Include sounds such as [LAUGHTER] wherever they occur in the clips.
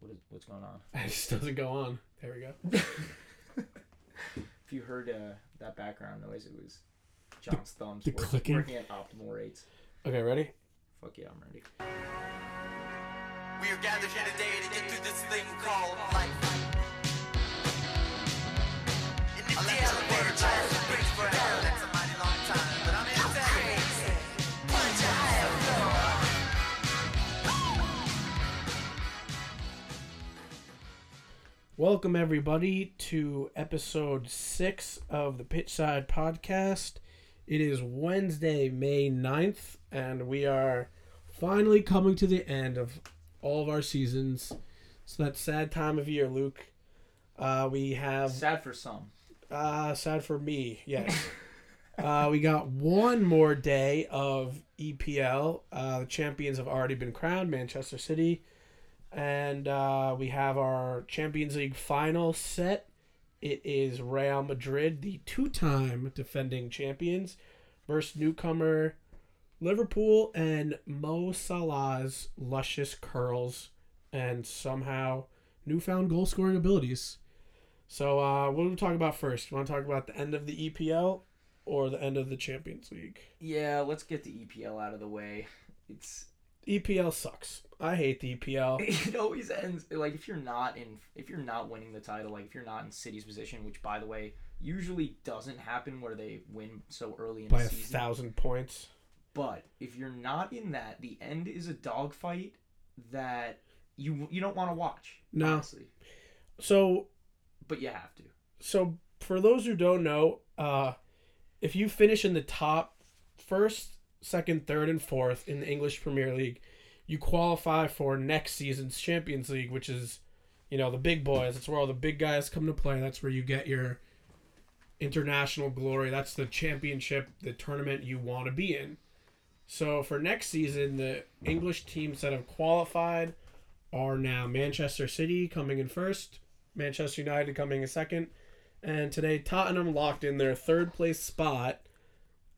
What is what's going on? [LAUGHS] It just doesn't go on. There we go. [LAUGHS] If you heard uh, that background noise, it was John's thumbs the work- clicking? working at optimal rates. Okay, ready? Fuck yeah, I'm ready. We are gathered here today to get through this thing called life. In the the life Welcome everybody to episode six of the Pitchside Podcast. It is Wednesday, May 9th, and we are finally coming to the end of all of our seasons. So that sad time of year, Luke. Uh, we have Sad for some. uh, sad for me, yes. [LAUGHS] uh, we got one more day of EPL. Uh, the champions have already been crowned, Manchester City. And uh, we have our Champions League final set. It is Real Madrid, the two time defending champions, versus newcomer Liverpool and Mo Salah's luscious curls and somehow newfound goal scoring abilities. So, uh, what do we talk about first? Want to talk about the end of the EPL or the end of the Champions League? Yeah, let's get the EPL out of the way. It's EPL sucks. I hate the EPL. [LAUGHS] it always ends like if you're not in if you're not winning the title, like if you're not in City's position, which by the way usually doesn't happen where they win so early in by the a season. thousand points. But if you're not in that, the end is a dogfight that you you don't want to watch. No. honestly. So, but you have to. so for those who don't know, uh, if you finish in the top first, second, third, and fourth in the English Premier League, you qualify for next season's Champions League, which is, you know, the big boys. It's where all the big guys come to play. That's where you get your international glory. That's the championship, the tournament you want to be in. So for next season, the English teams that have qualified are now Manchester City coming in first, Manchester United coming in second, and today Tottenham locked in their third place spot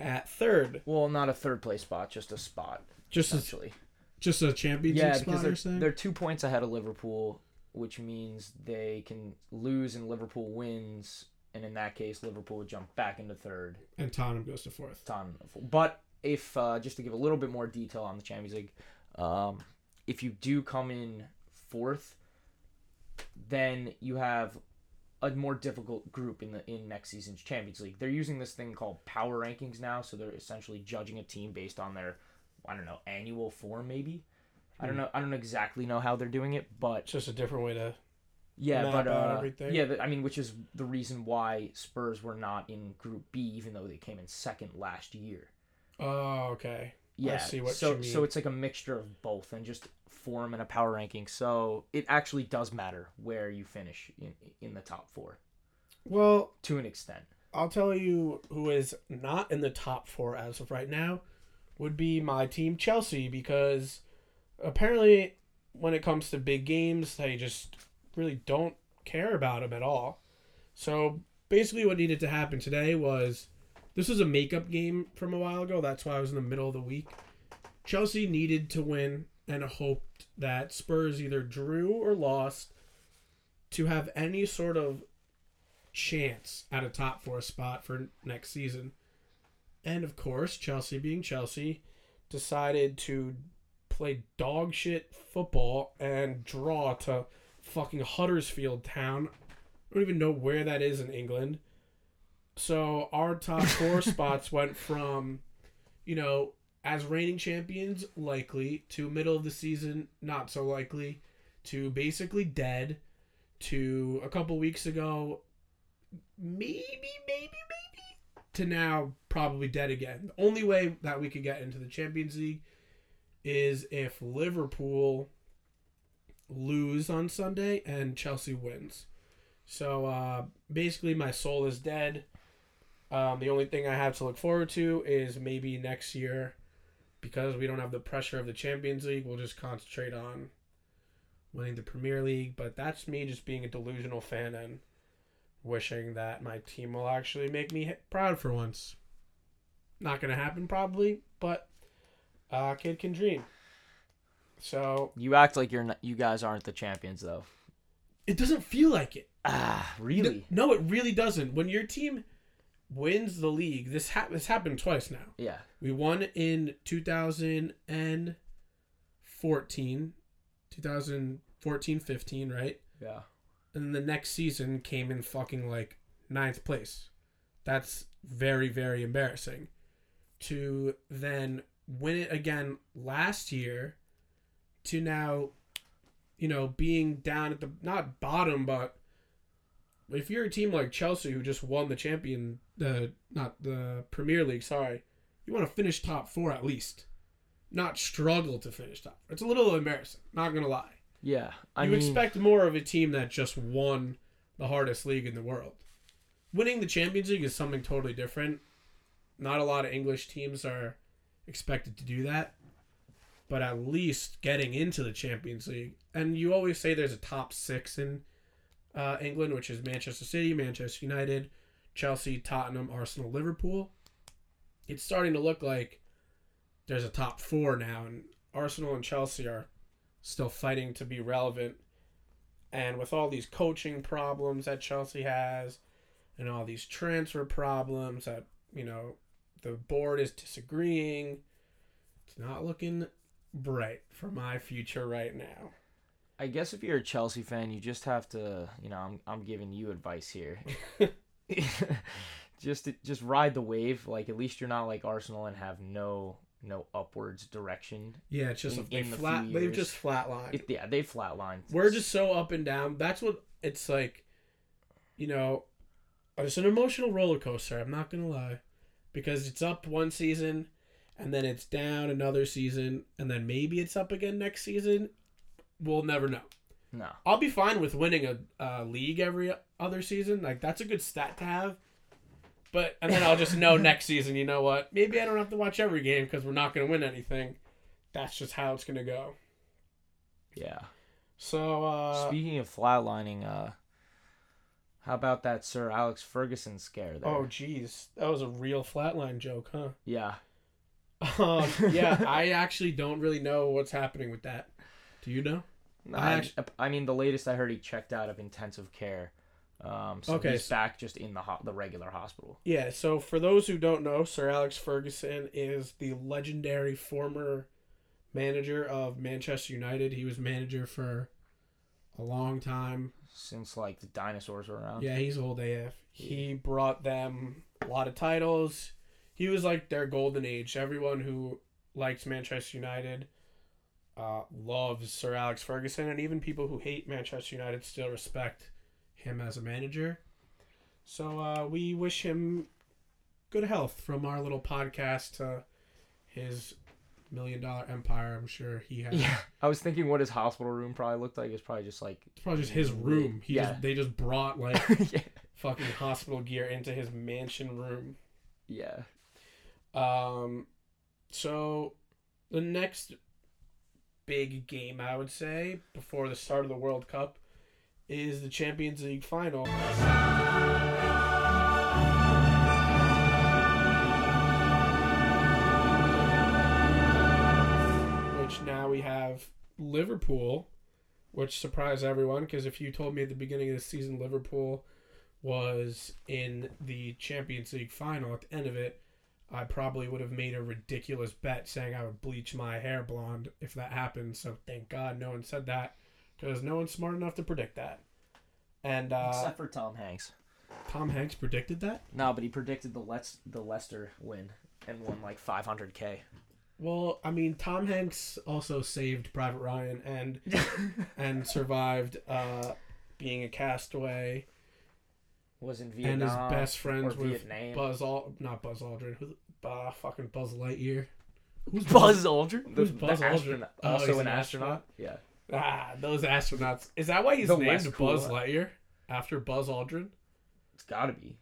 at third. Well, not a third place spot, just a spot. Just a, Essentially. just a Champions Yeah, because spot, you're they're, saying? they're two points ahead of Liverpool, which means they can lose and Liverpool wins, and in that case, Liverpool would jump back into third. and Tottenham goes to fourth. Tottenham. But if uh, just to give a little bit more detail on the Champions League, um, if you do come in fourth, then you have a more difficult group in the in next season's Champions League. They're using this thing called power rankings now, so they're essentially judging a team based on their I don't know annual form maybe. I don't know. I don't exactly know how they're doing it, but It's just a different way to. yeah, but uh, yeah, I mean, which is the reason why Spurs were not in Group B, even though they came in second last year. Oh, okay. Yeah, see what so so it's like a mixture of both and just form and a power ranking. So it actually does matter where you finish in in the top four Well, to an extent. I'll tell you who is not in the top four as of right now would be my team Chelsea because apparently when it comes to big games they just really don't care about them at all. So basically what needed to happen today was this was a makeup game from a while ago. That's why I was in the middle of the week. Chelsea needed to win and hoped that Spurs either drew or lost to have any sort of chance at a top four spot for next season. And of course, Chelsea being Chelsea, decided to play dog shit football and draw to fucking Huddersfield Town. I don't even know where that is in England. So our top four [LAUGHS] spots went from, you know, as reigning champions, likely, to middle of the season, not so likely, to basically dead, to a couple weeks ago, maybe, maybe, maybe, to now probably dead again. The only way that we could get into the Champions League is if Liverpool lose on Sunday and Chelsea wins. So uh, basically, my soul is dead. Um, the only thing I have to look forward to is maybe next year, because we don't have the pressure of the Champions League, we'll just concentrate on winning the Premier League. But that's me just being a delusional fan and wishing that my team will actually make me proud for once. Not gonna happen probably, but uh, kid can dream. So You act like you're not, you guys aren't the champions though. it doesn't feel like it. Ah, really? No, it really doesn't. When your team wins the league, this ha- this happened twice now. Yeah. We won in 2014, 2014, 15, right? Yeah. And then the next season came in fucking like ninth place. That's very, very embarrassing. To then win it again last year, to now, you know, being down at the not bottom, but if you're a team like Chelsea who just won the champion, the not the Premier League, sorry, you want to finish top four at least, not struggle to finish top. It's a little embarrassing. Not gonna lie Yeah. I you mean, expect more of a team that just won the hardest league in the world. Winning the Champions League is something totally different. Not a lot of English teams are expected to do that. But at least getting into the Champions League. And you always say there's a top six in uh, England, which is Manchester City, Manchester United, Chelsea, Tottenham, Arsenal, Liverpool. It's starting to look like there's a top four now, and Arsenal and Chelsea are still fighting to be relevant. And with all these coaching problems that Chelsea has, and all these transfer problems that, you know, the board is disagreeing, it's not looking bright for my future right now. I guess if you're a Chelsea fan, you just have to, you know, I'm I'm giving you advice here. [LAUGHS] [LAUGHS] just just ride the wave. Like at least you're not like Arsenal and have no no upwards direction. Yeah, it's just In- they in the flat. few They've just flatlined. It, yeah, they flatlined. We're just so up and down. That's what it's like. You know, it's an emotional roller coaster. I'm not gonna lie, because it's up one season, and then it's down another season, and then maybe it's up again next season. We'll never know. no. I'll be fine with winning a, a league every other season. Like that's a good stat to have. But and then I'll just know [LAUGHS] next season. You know what? Maybe I don't have to watch every game because we're not gonna win anything. That's just how it's gonna go. Yeah. So uh, Speaking of flatlining, uh, how about that Sir Alex Ferguson scare there? Oh, jeez, that was a real flatline joke, huh? yeah. Um, yeah, [LAUGHS] I actually don't really know what's happening with that. Do you know? No, I I, I mean, the latest I heard, he checked out of intensive care. Um, so Okay, he's s- back just in the ho- the regular hospital. Yeah. So for those who don't know, Sir Alex Ferguson is the legendary former manager of Manchester United. He was manager for a long time. Since like the dinosaurs were around. Yeah, he's old AF. He brought them a lot of titles. He was like their golden age. Everyone who likes Manchester United uh, loves Sir Alex Ferguson, and even people who hate Manchester United still respect him as a manager. So uh, we wish him good health from our little podcast to his million dollar empire. I'm sure he has. Yeah, I was thinking what his hospital room probably looked like. It's probably just like It's probably just his room. He Yeah. just they just brought [LAUGHS] like yeah, fucking hospital gear into his mansion room. yeah. Um, so the next big game I would say before the start of the World Cup is the Champions League final. Which now we have Liverpool, which surprised everyone because if you told me at the beginning of the season Liverpool was in the Champions League final at the end of it, I probably would have made a ridiculous bet saying I would bleach my hair blonde if that happened. So thank God no one said that because no one's smart enough to predict that. And uh, Except for Tom Hanks. Tom Hanks predicted that. No, but he predicted the Let's the Leicester win and won like 500k. Well, I mean, Tom Hanks also saved Private Ryan and [LAUGHS] and survived uh, being a castaway. Was in and Vietnam. his best friends or with Vietnam. Buzz Al not Buzz Aldrin, who uh, fucking Buzz Lightyear. Who's Buzz Aldrin. Who's The- Buzz the Aldrin? astronaut- Oh, Also he's an an astronaut. Yeah. Ah, those astronauts. Is that why he's The named less cool Buzz one. Lightyear after Buzz Aldrin? It's got to be.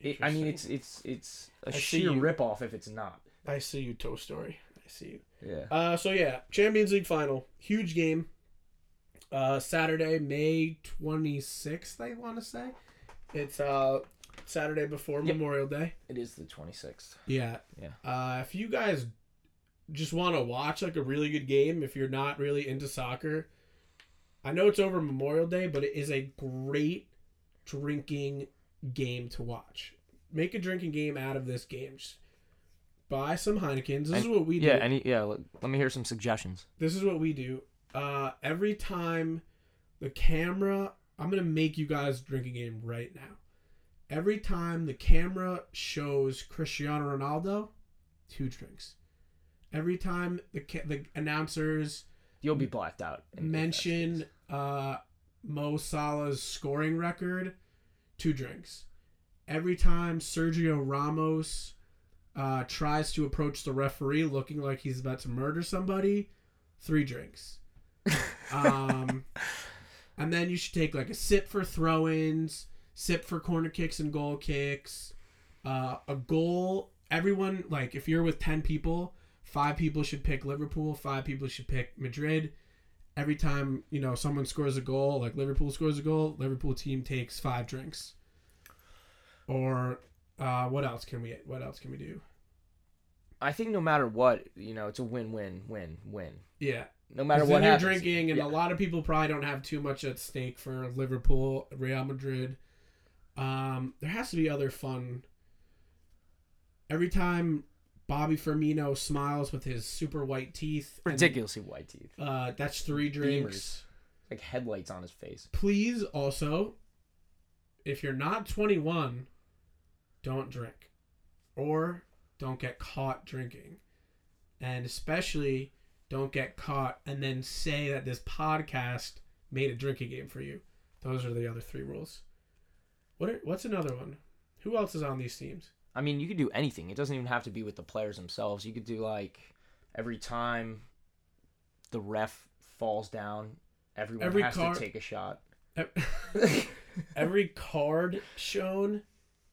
It, I mean, it's it's it's a I sheer you. ripoff if it's not. I see you, Toy Story. I see you. Yeah. Uh, so yeah, Champions League final, huge game. Uh, Saturday, May twenty sixth. I want to say, it's uh Saturday before Yep. Memorial Day. It is the 26th. Yeah. Yeah. Uh, if you guys just want to watch like a really good game, if you're not really into soccer, I know it's over Memorial Day, but it is a great drinking game to watch. Make a drinking game out of this game. Just buy some Heinekens. This is what we do. Yeah, any yeah. Let, let me hear some suggestions. this is what we do. Uh, every time the camera, I'm gonna make you guys drink a game right now. Every time the camera shows Cristiano Ronaldo, two drinks. Every time the ca- the announcers You'll be blacked out. in- if that's the mention uh, Mo Salah's scoring record, two drinks. Every time Sergio Ramos uh, tries to approach the referee looking like he's about to murder somebody, three drinks. [LAUGHS] Um, and then you should take like a sip for throw-ins, sip for corner kicks and goal kicks, uh, a goal. Everyone like if you're with ten people, five people should pick Liverpool, five people should pick Madrid. Every time you know someone scores a goal, like Liverpool scores a goal, Liverpool team takes five drinks. Or uh, what else can we? What else can we do? I think no matter what, you know, it's a win-win, win-win. Yeah, No matter what then you're drinking, and Yeah. a lot of people probably don't have too much at stake for Liverpool, Real Madrid. Um, there has to be other fun. Every time Bobby Firmino smiles with his super white teeth, and, ridiculously white teeth, uh, that's three drinks. like headlights on his face. Please also, if you're not 21, don't drink, or don't get caught drinking, and especially don't get caught and then say that this podcast made a drinking game for you. Those are the other three rules. What are, what's another one? Who else is on these teams? I mean, you could do anything. It doesn't even have to be with the players themselves. You could do like every time the ref falls down, everyone Every has to take a shot. [LAUGHS] [LAUGHS] Every card shown,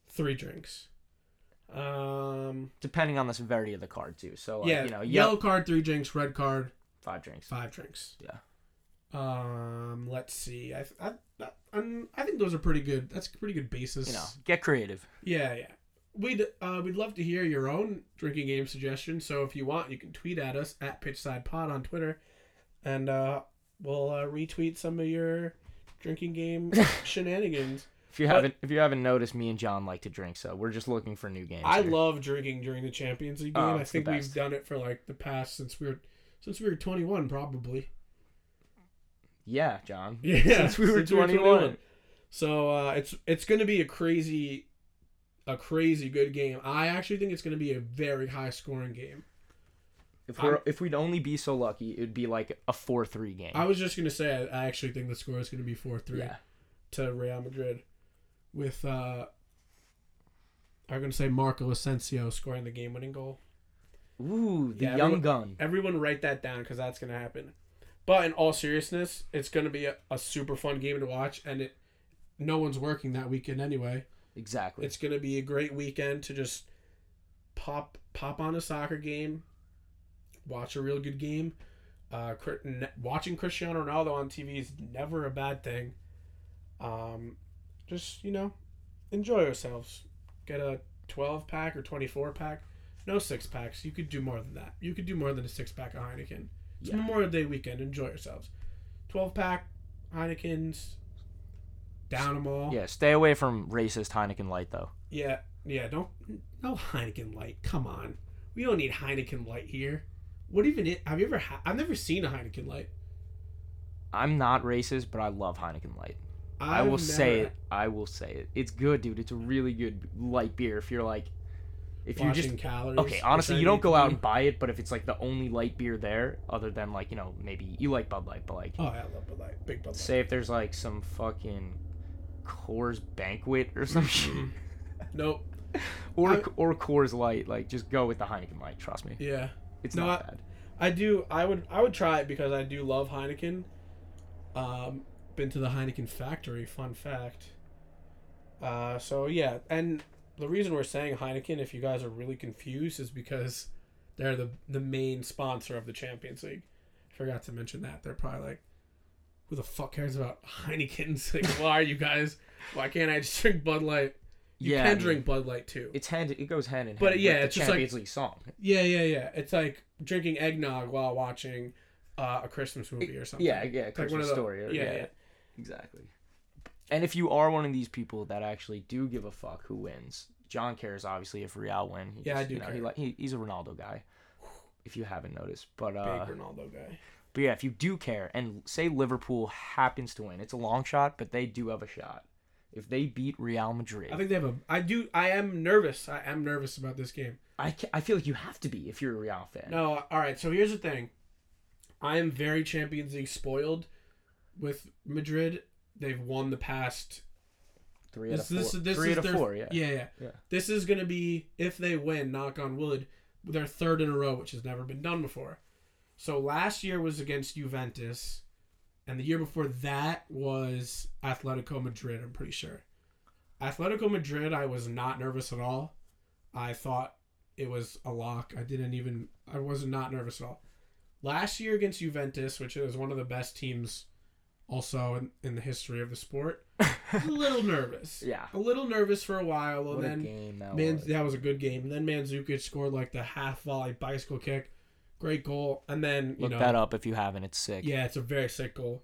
three drinks. Um, Depending on the severity of the card too. So like, yeah, you know, yellow yellow card, three drinks. Red card, five drinks. five drinks. Yeah. Um, let's see. I I I, I think those are pretty good. That's a pretty good basis. You know, get creative. Yeah, yeah. We'd uh we'd love to hear your own drinking game suggestions. So if you want, you can tweet at us at Pitchside Pod on Twitter, and uh, we'll uh, retweet some of your drinking game [LAUGHS] shenanigans. If you haven't if you haven't noticed, me and John like to drink, so we're just looking for new games. I here. love drinking during the Champions League game. Oh, I think we've done it for like the past since we were since we were 21 probably. Yeah, John. Yeah, [LAUGHS] Since we were since we were 21. 21. So uh, it's it's going to be a crazy, a crazy good game. I actually think it's going to be a very high scoring game. If we're if we'd only be so lucky, it'd be like a four three game. I was just going to say I, actually think the score is going to be four three yeah. to Real Madrid, with uh, I'm to say Marco Asensio scoring the game winning goal. Ooh, the Yeah, young everyone- gun. Everyone write that down because that's to happen. But in all seriousness, it's to be a, a super fun game to watch, and it no one's working that weekend anyway. Exactly. It's to be a great weekend to just pop pop on a soccer game, watch a real good game. Uh, watching Cristiano Ronaldo on TV is never a bad thing. Um, just you know, enjoy yourselves. Get a twelve pack or twenty four pack. No six packs. You could do more than that. You could do more than a six pack of Heineken. It's Yeah. Memorial Day weekend. Enjoy yourselves. Twelve pack Heinekens. Down them all. yeah, stay away from racist Heineken Light though. Yeah, yeah, don't no Heineken Light. Come on, we don't need Heineken Light here. What even it? Have you ever? Ha- I've never seen a Heineken Light. I'm not racist, but I love Heineken Light. I will say it. I will say it. It's good, dude. It's a really good light beer. If you're like, if you're just calories. okay, honestly, you don't go out and buy it, but if it's like the only light beer there, other than like you know maybe you like Bud Light, but like Oh, I love Bud Light. Big Bud Light. say if there's like some fucking Coors Banquet or some shit, [LAUGHS] Nope. [LAUGHS] or I- or Coors Light, like just go with the Heineken Light. Trust me, Yeah, it's No, not I- bad. I do. I would. I would try it because I do love Heineken. Um, been to the Heineken factory. Fun fact. Uh, so yeah, and the reason we're saying Heineken, if you guys are really confused, is because they're the the main sponsor of the Champions League. Forgot to mention that. They're probably like, who the fuck cares about Heineken's? [LAUGHS] Like, why are you guys? Why can't I just drink Bud Light? You Yeah, can I mean, drink Bud Light too. It's hand. It goes hand in hand. But, yeah, it's the just like- Champions League song. Yeah, yeah, yeah. It's like drinking eggnog while watching uh, a Christmas movie or something. Yeah, yeah, like Christmas the- story. or- yeah, yeah, yeah. Exactly. And if you are one of these people that actually do give a fuck who wins, John cares obviously if Real win. He Yeah, I do You know, he, care. li- he, he's a Ronaldo guy. If you haven't noticed, but Big uh, Ronaldo guy. but yeah, if you do care, and say Liverpool happens to win, it's a long shot, but they do have a shot. If they beat Real Madrid, I think they have a. I do. I am nervous. I am nervous about this game. I, I feel like you have to be if you're a Real fan. No, all right. So here's the thing. I am very Champions League spoiled with Madrid. They've won the past. three out This, of four. this, this three is out their, four. Yeah. yeah, yeah. Yeah. This is gonna be if they win. Knock on wood. Their third in a row, which has never been done before. So last year was against Juventus, and the year before that was Atletico Madrid. I'm pretty sure. Atletico Madrid, I was not nervous at all. I thought it was a lock. I didn't even. I was not nervous at all. Last year against Juventus, which is one of the best teams, also in, in the history of the sport, [LAUGHS] a little nervous. Yeah. a little nervous for a while, and What then game that Man, was. that was a good game. And then Mandzukic scored like the half volley bicycle kick, great goal. And then you Look know, that up if you haven't. It's sick. yeah, it's a very sick goal.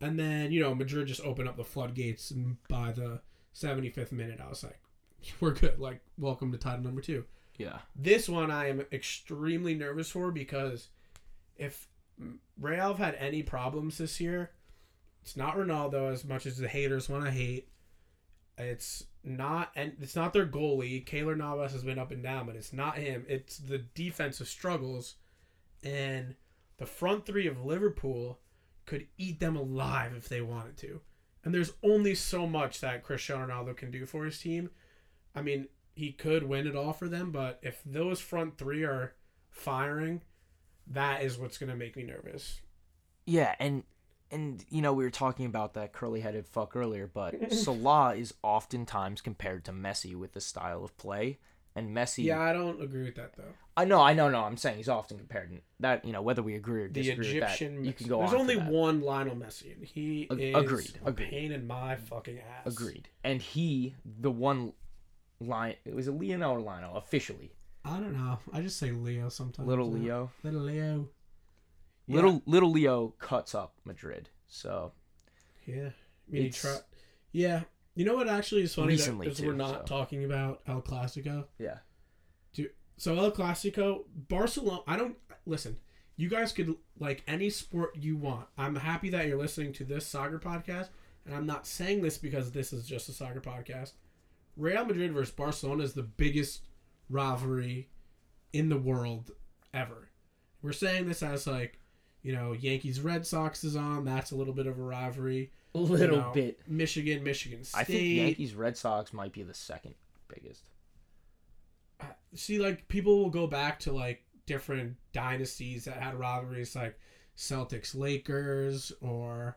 And then you know Madrid just opened up the floodgates, and by the 75th minute, I was like, [LAUGHS] "We're good. Like, welcome to title number two. Yeah. This one I am extremely nervous for because if Real have had any problems this year, it's not Ronaldo as much as the haters want to hate. It's not and it's not their goalie. Keylor Navas has been up and down, but it's not him. It's the defensive struggles and the front three of Liverpool could eat them alive if they wanted to. And there's only so much that Cristiano Ronaldo can do for his team. I mean, he could win it all for them, but if those front three are firing, that is what's going to make me nervous. Yeah, and and you know we were talking about that curly-headed fuck earlier, but [LAUGHS] Salah is oftentimes compared to Messi with the style of play, and Messi. Yeah, I don't agree with that though. I know, I know, no. I'm saying he's often compared. and That you know whether we agree or disagree The Egyptian. with that, you can go There's on. only one Lionel Messi, and he is agreed, a agreed. pain in my fucking ass. Agreed, and he, the one line, it was a Lionel or Lionel officially. I don't know. I just say Leo sometimes. Little. Leo, Little Leo. Yeah. little little Leo cuts up Madrid. So Yeah. I mean, try- Yeah. You know what actually is funny Recently, that, is we're not so. talking about El Clasico. yeah, So El Clasico, Barcelona. I don't listen. You guys could like any sport you want. I'm happy that you're listening to this soccer podcast, and I'm not saying this because this is just a soccer podcast. Real Madrid versus Barcelona is the biggest rivalry in the world ever. We're saying this as like, you know, Yankees Red Sox is on. That's a little bit of a rivalry. a You little know, bit. Michigan, Michigan State. I think Yankees Red Sox might be the second biggest. see like people will go back to like different dynasties that had rivalries like Celtics Lakers or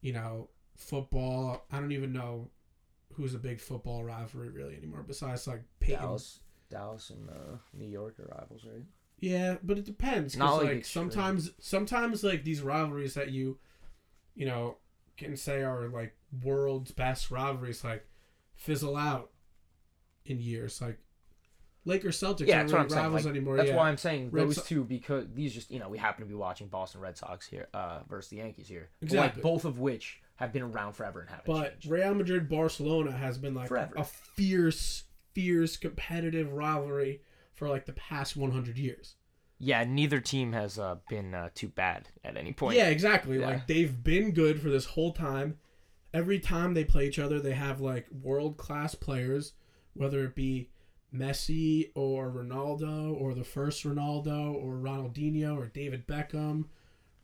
you know football I don't even know who's a big football rivalry really anymore besides like Peyton. Dallas, Dallas, and uh, New York are rivals, right? Yeah, but it depends Not like like, sometimes sometimes like these rivalries that you you know can say are like world's best rivalries like fizzle out in years like Lakers Celtics Yeah, aren't that's what saying. Like, anymore. that's yeah. why I'm saying Red those So- two because these just you know we happen to be watching Boston Red Sox here uh, versus the Yankees here. But, Exactly. Like both of which have been around forever and haven't But changed. Real Madrid Barcelona has been like Forever. a fierce, fierce competitive rivalry for like the past 100 years. Yeah, neither team has uh, been uh, too bad at any point. Yeah, exactly. Yeah. Like they've been good for this whole time. Every time they play each other, they have like world class players, whether it be Messi or Ronaldo or the first Ronaldo or Ronaldinho or David Beckham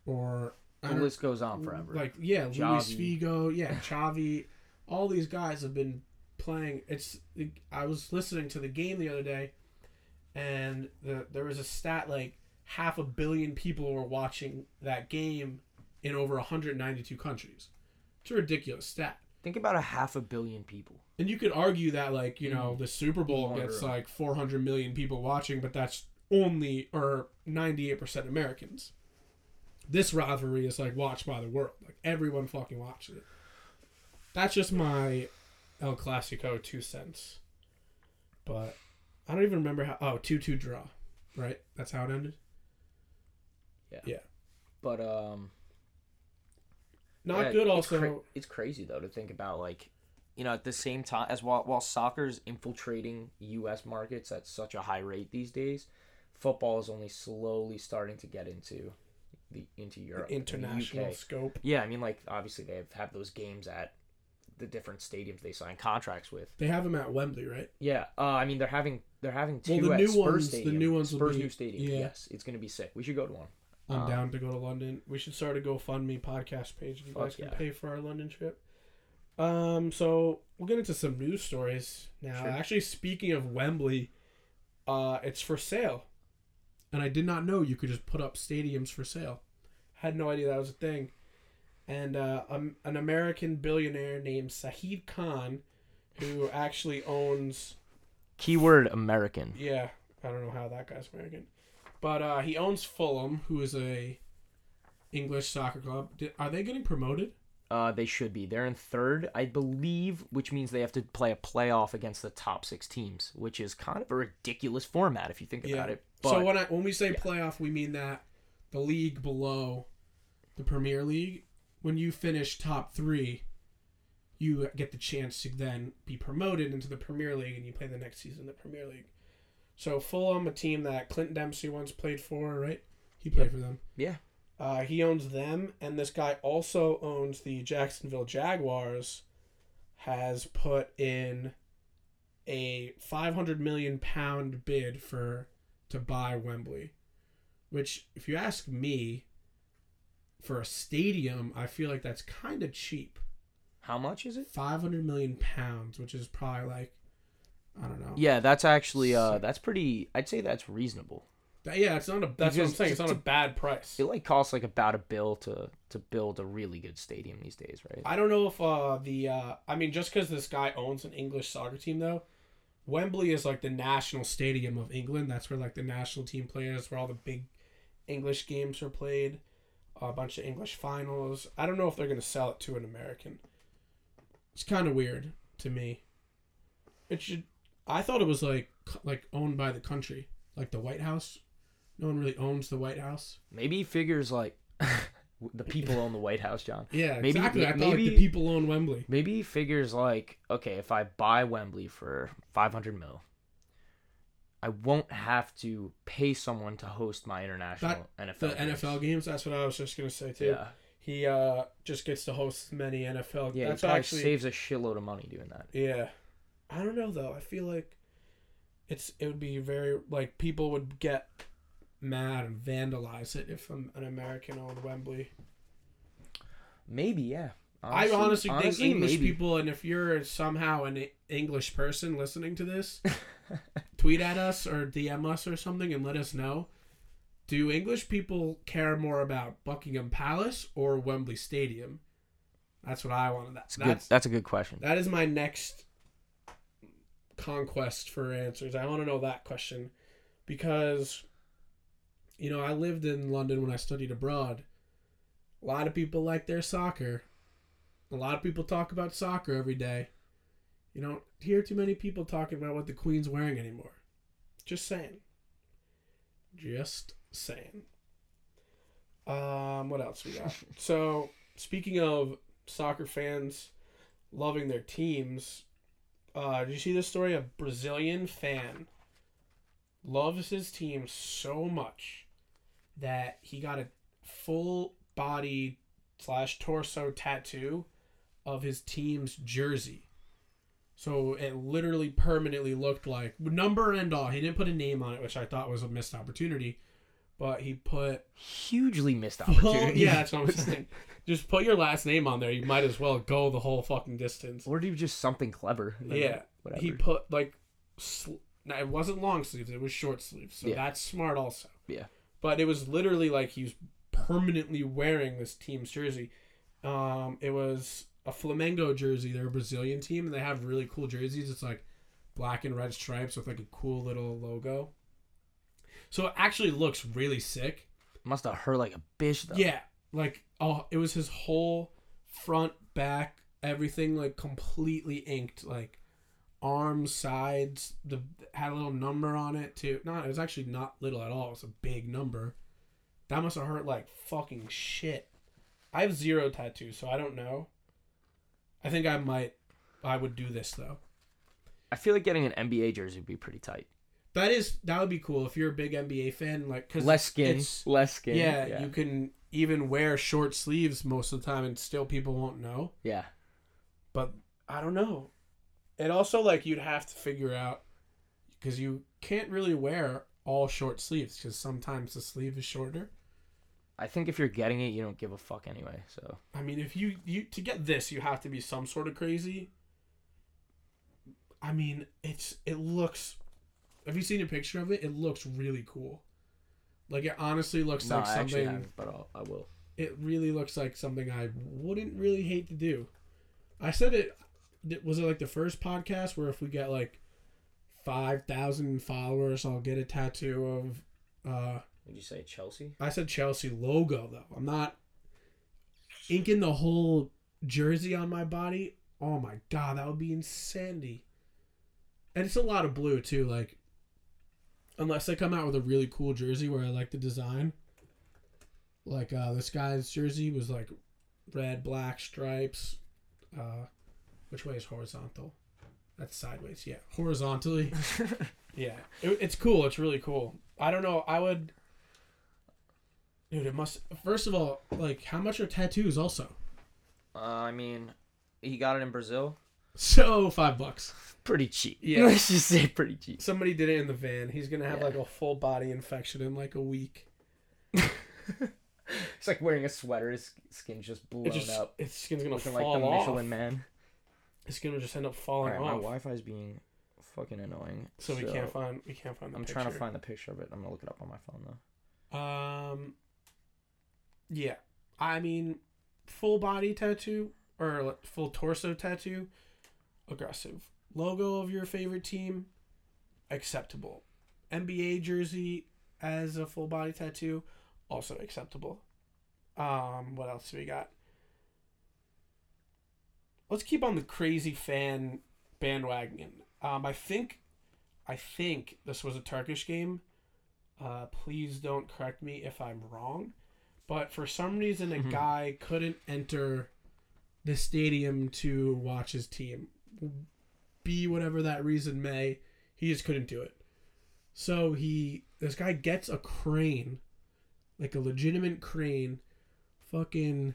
or the list goes on forever. Like yeah, Luis Figo, yeah, Xavi, all these guys have been playing. It's I was listening to the game the other day, and the, there was a stat like half a billion people were watching that game in over 192 countries. It's a ridiculous stat. Think about a half a billion people. And you could argue that like, you know, Mm. the Super Bowl gets like 400 million people watching, but that's only or 98% Americans. This rivalry is like watched by the world. Like everyone fucking watches it. That's just my El Clasico two cents. But I don't even remember how. Oh, two two draw, right? That's how it ended. Yeah. Yeah. But um, Not yeah, good. it's Also, cra- it's crazy though to think about like, you know, at the same time as while while soccer's infiltrating U.S. markets at such a high rate these days, football is only slowly starting to get into the into Europe, the international UK. scope. Yeah, I mean, like obviously they have, have those games at the different stadiums they sign contracts with. They have them at Wembley, right? Yeah, uh, I mean they're having they're having two Well, the new Spurs ones- the new ones will Spurs be- new stadium. yeah. Yes, it's gonna be sick. We should go to one. I'm Um, down to go to London. We should start a GoFundMe podcast page. If you guys can yeah. pay for our London trip. Um, so we'll get into some news stories now. Sure. Actually, speaking of Wembley, uh, it's for sale, and I did not know you could just put up stadiums for sale. Had no idea that was a thing. And uh, um, an American billionaire named Shahid Khan, who actually owns Keyword American. yeah, I don't know how that guy's American, but uh, he owns Fulham, who is a English soccer club. Did, are they getting promoted? Uh, they should be. They're in third, I believe, which means they have to play a playoff against the top six teams, which is kind of a ridiculous format if you think about it. But so when I when we say playoff, we mean that the league below the Premier League, when you finish top three, you get the chance to then be promoted into the Premier League, and you play the next season in the Premier League. So Fulham, a team that Clinton Dempsey once played for, right? He played Yep. for them. yeah, Uh, he owns them, and this guy also owns the Jacksonville Jaguars. Has put in a 500 million pound bid for to buy Wembley, which, if you ask me, for a stadium, I feel like that's kind of cheap. How much is it? 500 million pounds, which is probably like, I don't know. Yeah, that's actually uh, that's pretty. I'd say that's reasonable. That- yeah, it's not a. That's what I'm Because saying. It's not a bad price. It like costs like about a bill to to build a really good stadium these days, right? I don't know if uh the uh I mean just because this guy owns an English soccer team though, Wembley is like the national stadium of England. That's where like the national team plays, where all the big English games are played, a bunch of English finals. I don't know if they're gonna sell it to an American. It's kind of weird to me. It should. I thought it was like like owned by the country, like the White House. No one really owns the White House. Maybe he figures like [LAUGHS] the people own the White House, John. Yeah, Maybe- exactly. I thought like the people own Wembley. Maybe he figures like, okay, if I buy Wembley for 500 mil, I won't have to pay someone to host my international NFL. The games. NFL games. That's what I was just gonna say too. Yeah, He uh just gets to host many NFL. yeah. that's he probably actually saves a shitload of money doing that. yeah. I don't know though. I feel like it's it would be very like people would get mad and vandalize it if um, an American owned Wembley. Maybe, yeah. I honestly, think honestly, English maybe. people, and if you're somehow an English person listening to this, [LAUGHS] tweet at us or DM us or something and let us know. Do English people care more about Buckingham Palace or Wembley Stadium? That's what I want to. That's a good. That's That's a good question. that is my next conquest for answers. I want to know that question because you know I lived in London when I studied abroad. A lot of people like their soccer. A lot of people talk about soccer every day. You don't hear too many people talking about what the Queen's wearing anymore. Just saying. Just saying. Um, what else we got? [LAUGHS] so, speaking of soccer fans loving their teams, uh, did you see this story? A Brazilian fan loves his team so much that he got a full body slash torso tattoo of his team's jersey. So it literally permanently looked like number and all. He didn't put a name on it, which I thought was a missed opportunity. But he put Hugely missed opportunity. yeah, that's what I'm [LAUGHS] saying. Just put your last name on there. You might as well go the whole fucking distance. or do just something clever. Yeah, whatever. he put like, sl- now it wasn't long sleeves; it was short sleeves. So Yeah. that's smart also. Yeah. But it was literally like he was permanently wearing this team's jersey. Um, it was a Flamengo jersey. They're a Brazilian team, and they have really cool jerseys. It's like black and red stripes with like a cool little logo. So it actually looks really sick. Must have hurt like a bitch though. Yeah, like oh, it was his whole front, back, everything like completely inked, like arms, sides. The had a little number on it too. No, it was actually not little at all. It was a big number. That must have hurt like fucking shit. I have zero tattoos, so I don't know. I think I might. I would do this though. I feel like getting an NBA jersey would be pretty tight. That is that would be cool if you're a big NBA fan, like because Less skin, less skin. yeah, yeah. you can even wear short sleeves most of the time, and still people won't know. yeah. But I don't know. And also, like you'd have to figure out because you can't really wear all short sleeves because sometimes the sleeve is shorter. I think if you're getting it, you don't give a fuck anyway. So I mean, if you you to get this, you have to be some sort of crazy. I mean, it's it looks. Have you seen a picture of it? It looks really cool. Like it honestly looks no, like I something. haven't, but I'll, I will. It really looks like something I wouldn't really hate to do. I said it. Was it like the first podcast where if we get like five thousand followers, I'll get a tattoo of. uh Would you say Chelsea? I said Chelsea logo though. I'm not inking the whole jersey on my body. Oh my god, that would be insanity. And it's a lot of blue too. Like, unless they come out with a really cool jersey where I like the design. Like uh, this guy's jersey was like red, black stripes. Uh, which way is horizontal? That's sideways. Yeah, horizontally. [LAUGHS] yeah, it, it's cool. It's really cool. I don't know. I would. Dude, it must. First of all, like, how much are tattoos? Also, Uh, I mean, he got it in Brazil. So five bucks. Pretty cheap. Yeah. [LAUGHS] Let's just say pretty cheap. Somebody did it in the van. He's gonna have Yeah. like a full body infection in like a week. [LAUGHS] It's like wearing a sweater. His skin's just blown It just, up, his skin's gonna looking like fall the off. Michelin Man. His skin will just end up falling right, my off. Wi-Fi is being fucking annoying. so we can't find. We can't find. The I'm trying to find the picture of it. I'm gonna look it up on my phone though. Um. Yeah, I mean, full body tattoo or like, full torso tattoo, aggressive. Logo of your favorite team, acceptable. NBA jersey as a full body tattoo, also acceptable. Um, what else do we got? Let's keep on the crazy fan bandwagon. Um, I think, I think this was a Turkish game. Uh, please don't correct me if I'm wrong, but for some reason, a Mhm. guy couldn't enter the stadium to watch his team. Be whatever that reason may, he just couldn't do it. So he, this guy gets a crane, like a legitimate crane, fucking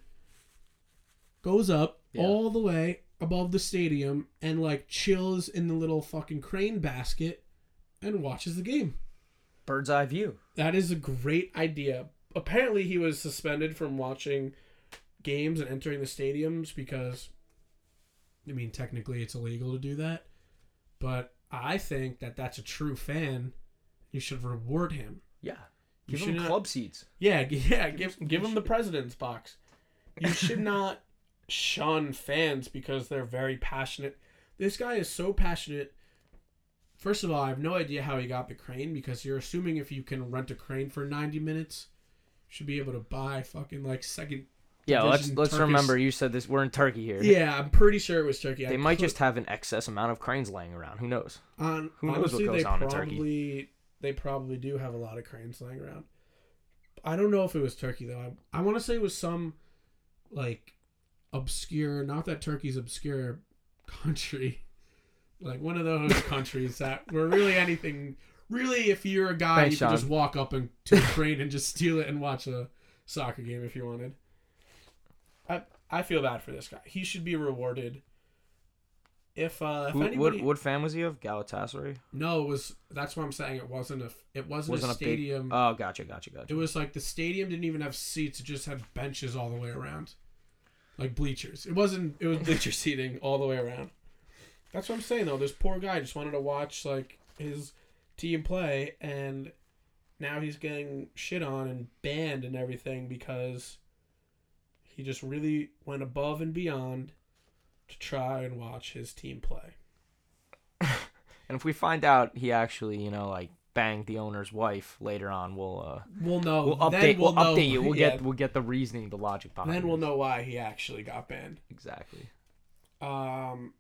goes up Yeah. all the way above the stadium and like chills in the little fucking crane basket and watches the game. Bird's eye view. That is a great idea. Apparently, he was suspended from watching games and entering the stadiums because, I mean, technically it's illegal to do that. But I think that that's a true fan. You should reward him. Yeah. You Give him not- club seats. Yeah, [LAUGHS] yeah. Give give him the president's box. You should not shun fans because they're very passionate. This guy is so passionate. First of all, I have no idea how he got the crane because you're assuming if you can rent a crane for 90 minutes, you should be able to buy fucking like second. Yeah, let's let's Turkish- remember you said this. We're in Turkey here. Yeah, I'm pretty sure it was Turkey. I They might could- just have an excess amount of cranes laying around. Who knows? On, Who knows what goes they on in Turkey. probably they probably do have a lot of cranes laying around. I don't know if it was Turkey though. I, I want to say it was some like obscure. Not that Turkey's obscure [LAUGHS] country, like one of those [LAUGHS] countries that were really anything. Really, if you're a guy, Thanks, you could just walk up and to a crane and just steal it and watch a soccer game if you wanted. I I feel bad for this guy. He should be rewarded. If uh, if Who, anybody, what what fan was he of? Galatasaray. no, it was. That's what I'm saying. It wasn't a. It wasn't, Wasn't a a big- stadium. Oh, gotcha, gotcha, gotcha. it was like the stadium didn't even have seats. It just had benches all the way around, like bleachers. It wasn't. It was bleacher [LAUGHS] seating all the way around. That's what I'm saying though. This poor guy just wanted to watch like his team play, and now he's getting shit on and banned and everything because he just really went above and beyond to try and watch his team play. [LAUGHS] And if we find out he actually, you know, like banged the owner's wife later on, we'll uh We'll know. we'll update we'll, know- update you. We'll yeah, get we'll get the reasoning, the logic behind. Then we'll know why he actually got banned. exactly. Um,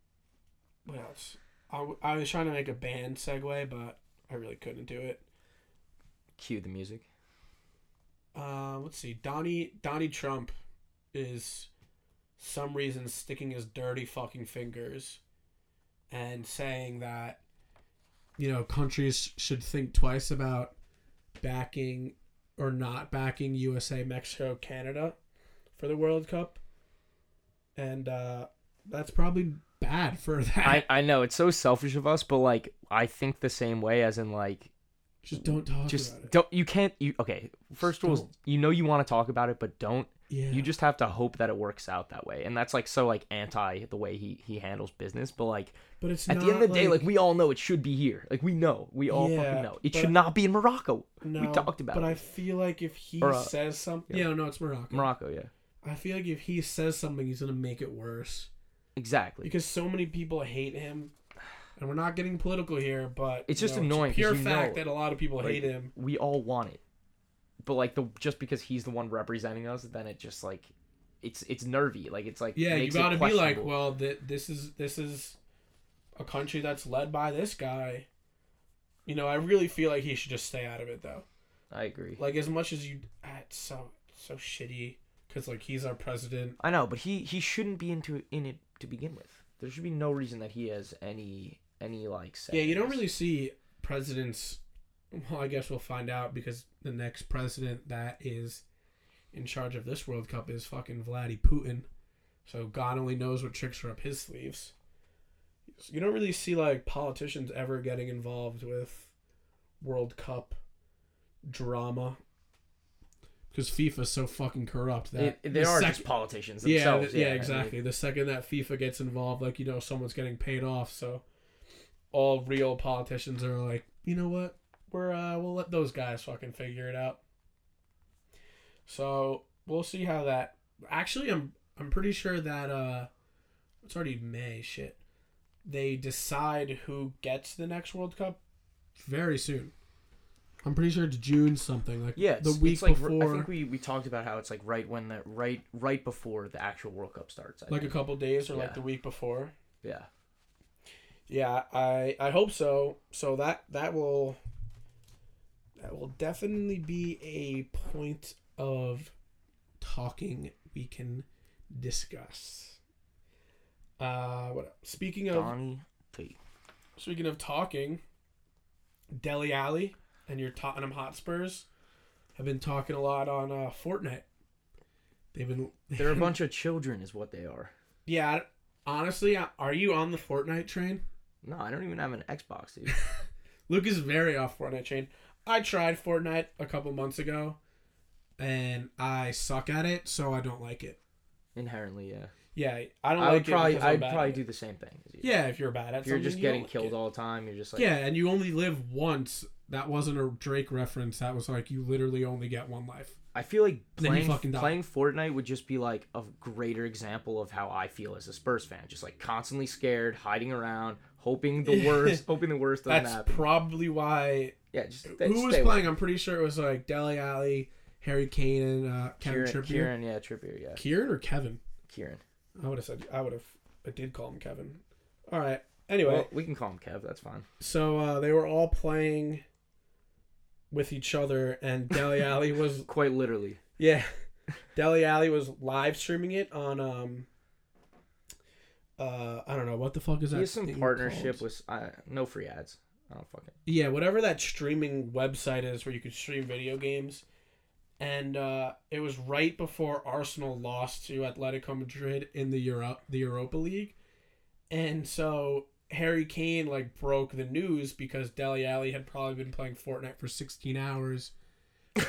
what else? I, I was trying to make a band segue, but I really couldn't do it. Cue the music. Uh, let's see. Donnie Donnie Trump is some reason sticking his dirty fucking fingers and saying that you know countries should think twice about backing or not backing USA, Mexico, Canada for the World Cup. And uh that's probably bad for [LAUGHS] that. I, I know it's so selfish of us, but like I think the same way as in like just don't talk just about it. don't you can't you okay first rule is you know you want to talk about it but don't Yeah. you just have to hope that it works out that way and that's like so like anti the way he he handles business but like but it's at the end of the day like we all know it should be here like we know we all Yeah, fucking know it should I- not be in morocco no, we talked about it. But it. I feel like if he Or, uh, says something, yeah. yeah, no, it's Morocco. morocco yeah I feel like if he says something, he's gonna make it worse exactly because so many people hate him, and we're not getting political here, but It's just know, annoying 'cause Pure fact that a lot of people like, hate him. we all want it but like the just because he's the one representing us then it just like it's it's nervy like it's like Yeah, you it gotta be like, well, th- this is this is a country that's led by this guy. You know, I really feel like he should just stay out of it though. i agree Like as much as you, ah, it's so so shitty because like he's our president. I know, but he he shouldn't be into in it to begin with. There should be no reason that he has any any like. Say Yeah, you don't really see presidents. Well, I guess we'll find out because the next president that is in charge of this World Cup is fucking Vladdy Putin. So God only knows what tricks are up his sleeves. You don't really see like politicians ever getting involved with World Cup drama because FIFA's so fucking corrupt that They, they the are sec- just politicians yeah, themselves. th- yeah, I mean, exactly. the second that FIFA gets involved, like you know, someone's getting paid off, so all real politicians are like, you know what, we're uh, we'll let those guys fucking figure it out. So we'll see how that. Actually, I'm I'm pretty sure that uh, it's already May. Shit, they decide who gets the next World Cup very soon. I'm pretty sure it's June something like yeah, the week it's like, before. I think we, we talked about how it's like right when the right right before the actual World Cup starts. I like a couple days or Yeah. like the week before. yeah, Yeah, I I hope so. So that that will that will definitely be a point of talking we can discuss. Uh, what speaking of Donnie T. speaking of talking, Dele Alli and your Tottenham Hotspurs have been talking a lot on uh, Fortnite. They've been [LAUGHS] They're a bunch of children, is what they are. yeah. Honestly, are you on the Fortnite train? No, I don't even have an Xbox, dude. [LAUGHS] Luke is very off Fortnite chain. I tried Fortnite a couple months ago, and I suck at it, so I don't like it. Inherently, yeah. Yeah, I don't I like would it. probably I'd probably do the same thing. As you. Yeah, if you're bad at If you're just you getting don't like killed all the time, you're just like yeah, and you only live once. That wasn't a Drake reference. That was like you literally only get one life. I feel like playing playing Fortnite would just be like a greater example of how I feel as a Spurs fan. Just like constantly scared, hiding around, hoping the [LAUGHS] worst, hoping the worst doesn't That's happen. That's probably why. Yeah, just Who was playing? away. I'm pretty sure it was like Dele Alli, Harry Kane, and uh, Kevin Kieran, Trippier. Kieran, yeah, Trippier, yeah, Kieran or Kevin? Kieran. I would have said. I would have. I did call him Kevin. All right. Anyway, Well, we can call him Kev. That's fine. So uh, they were all playing with each other, and Dele [LAUGHS] Alli was Quite literally. yeah, Dele Alli was live streaming it on um. Uh, I don't know what the fuck is that. He has some partnership called? with uh, no free ads. I don't fucking. yeah, whatever that streaming website is where you could stream video games, and uh, it was right before Arsenal lost to Atletico Madrid in the Euro the Europa League, and so Harry Kane like broke the news because Dele Alli had probably been playing Fortnite for 16 hours.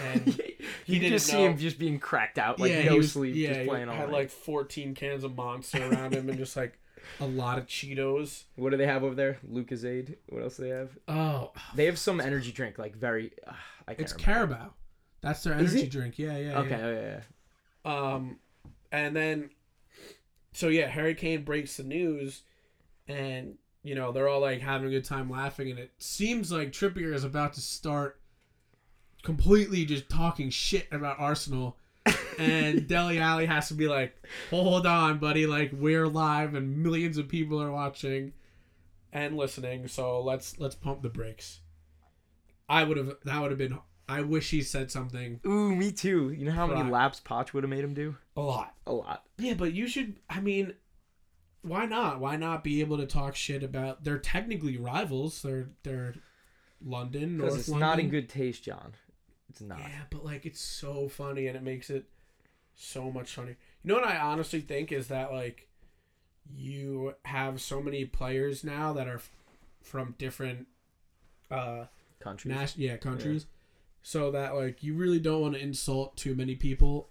And [LAUGHS] you just see him just being cracked out, like he no was- sleep, yeah, just playing all had night. like 14 cans of Monster around him and just like a lot of Cheetos. What do they have over there? Lucozade. What else do they have? Oh, They have some energy drink, like very. Uh, I can't it's remember. Carabao. That's their energy drink. Yeah, yeah. Okay, yeah. oh, yeah, yeah. Um, and then, so yeah, Harry Kane breaks the news, and you know they're all like having a good time laughing, and it seems like Trippier is about to start completely just talking shit about Arsenal, and Dele Alli has to be like, "Hold on, buddy! Like we're live and millions of people are watching and listening. So let's let's pump the brakes." I would have. That would have been. I wish he said something Ooh, me too. You know how many laps Potch would have made him do? a lot. A lot. Yeah, but you should. I mean, why not? Why not be able to talk shit about? They're technically rivals. They're they're London, Because North it's London. not in good taste, John. It's not. Yeah, but like it's so funny and it makes it so much funny. You know what I honestly think is that like you have so many players now that are f- from different uh Countries. nas- yeah countries so that like you really don't want to insult too many people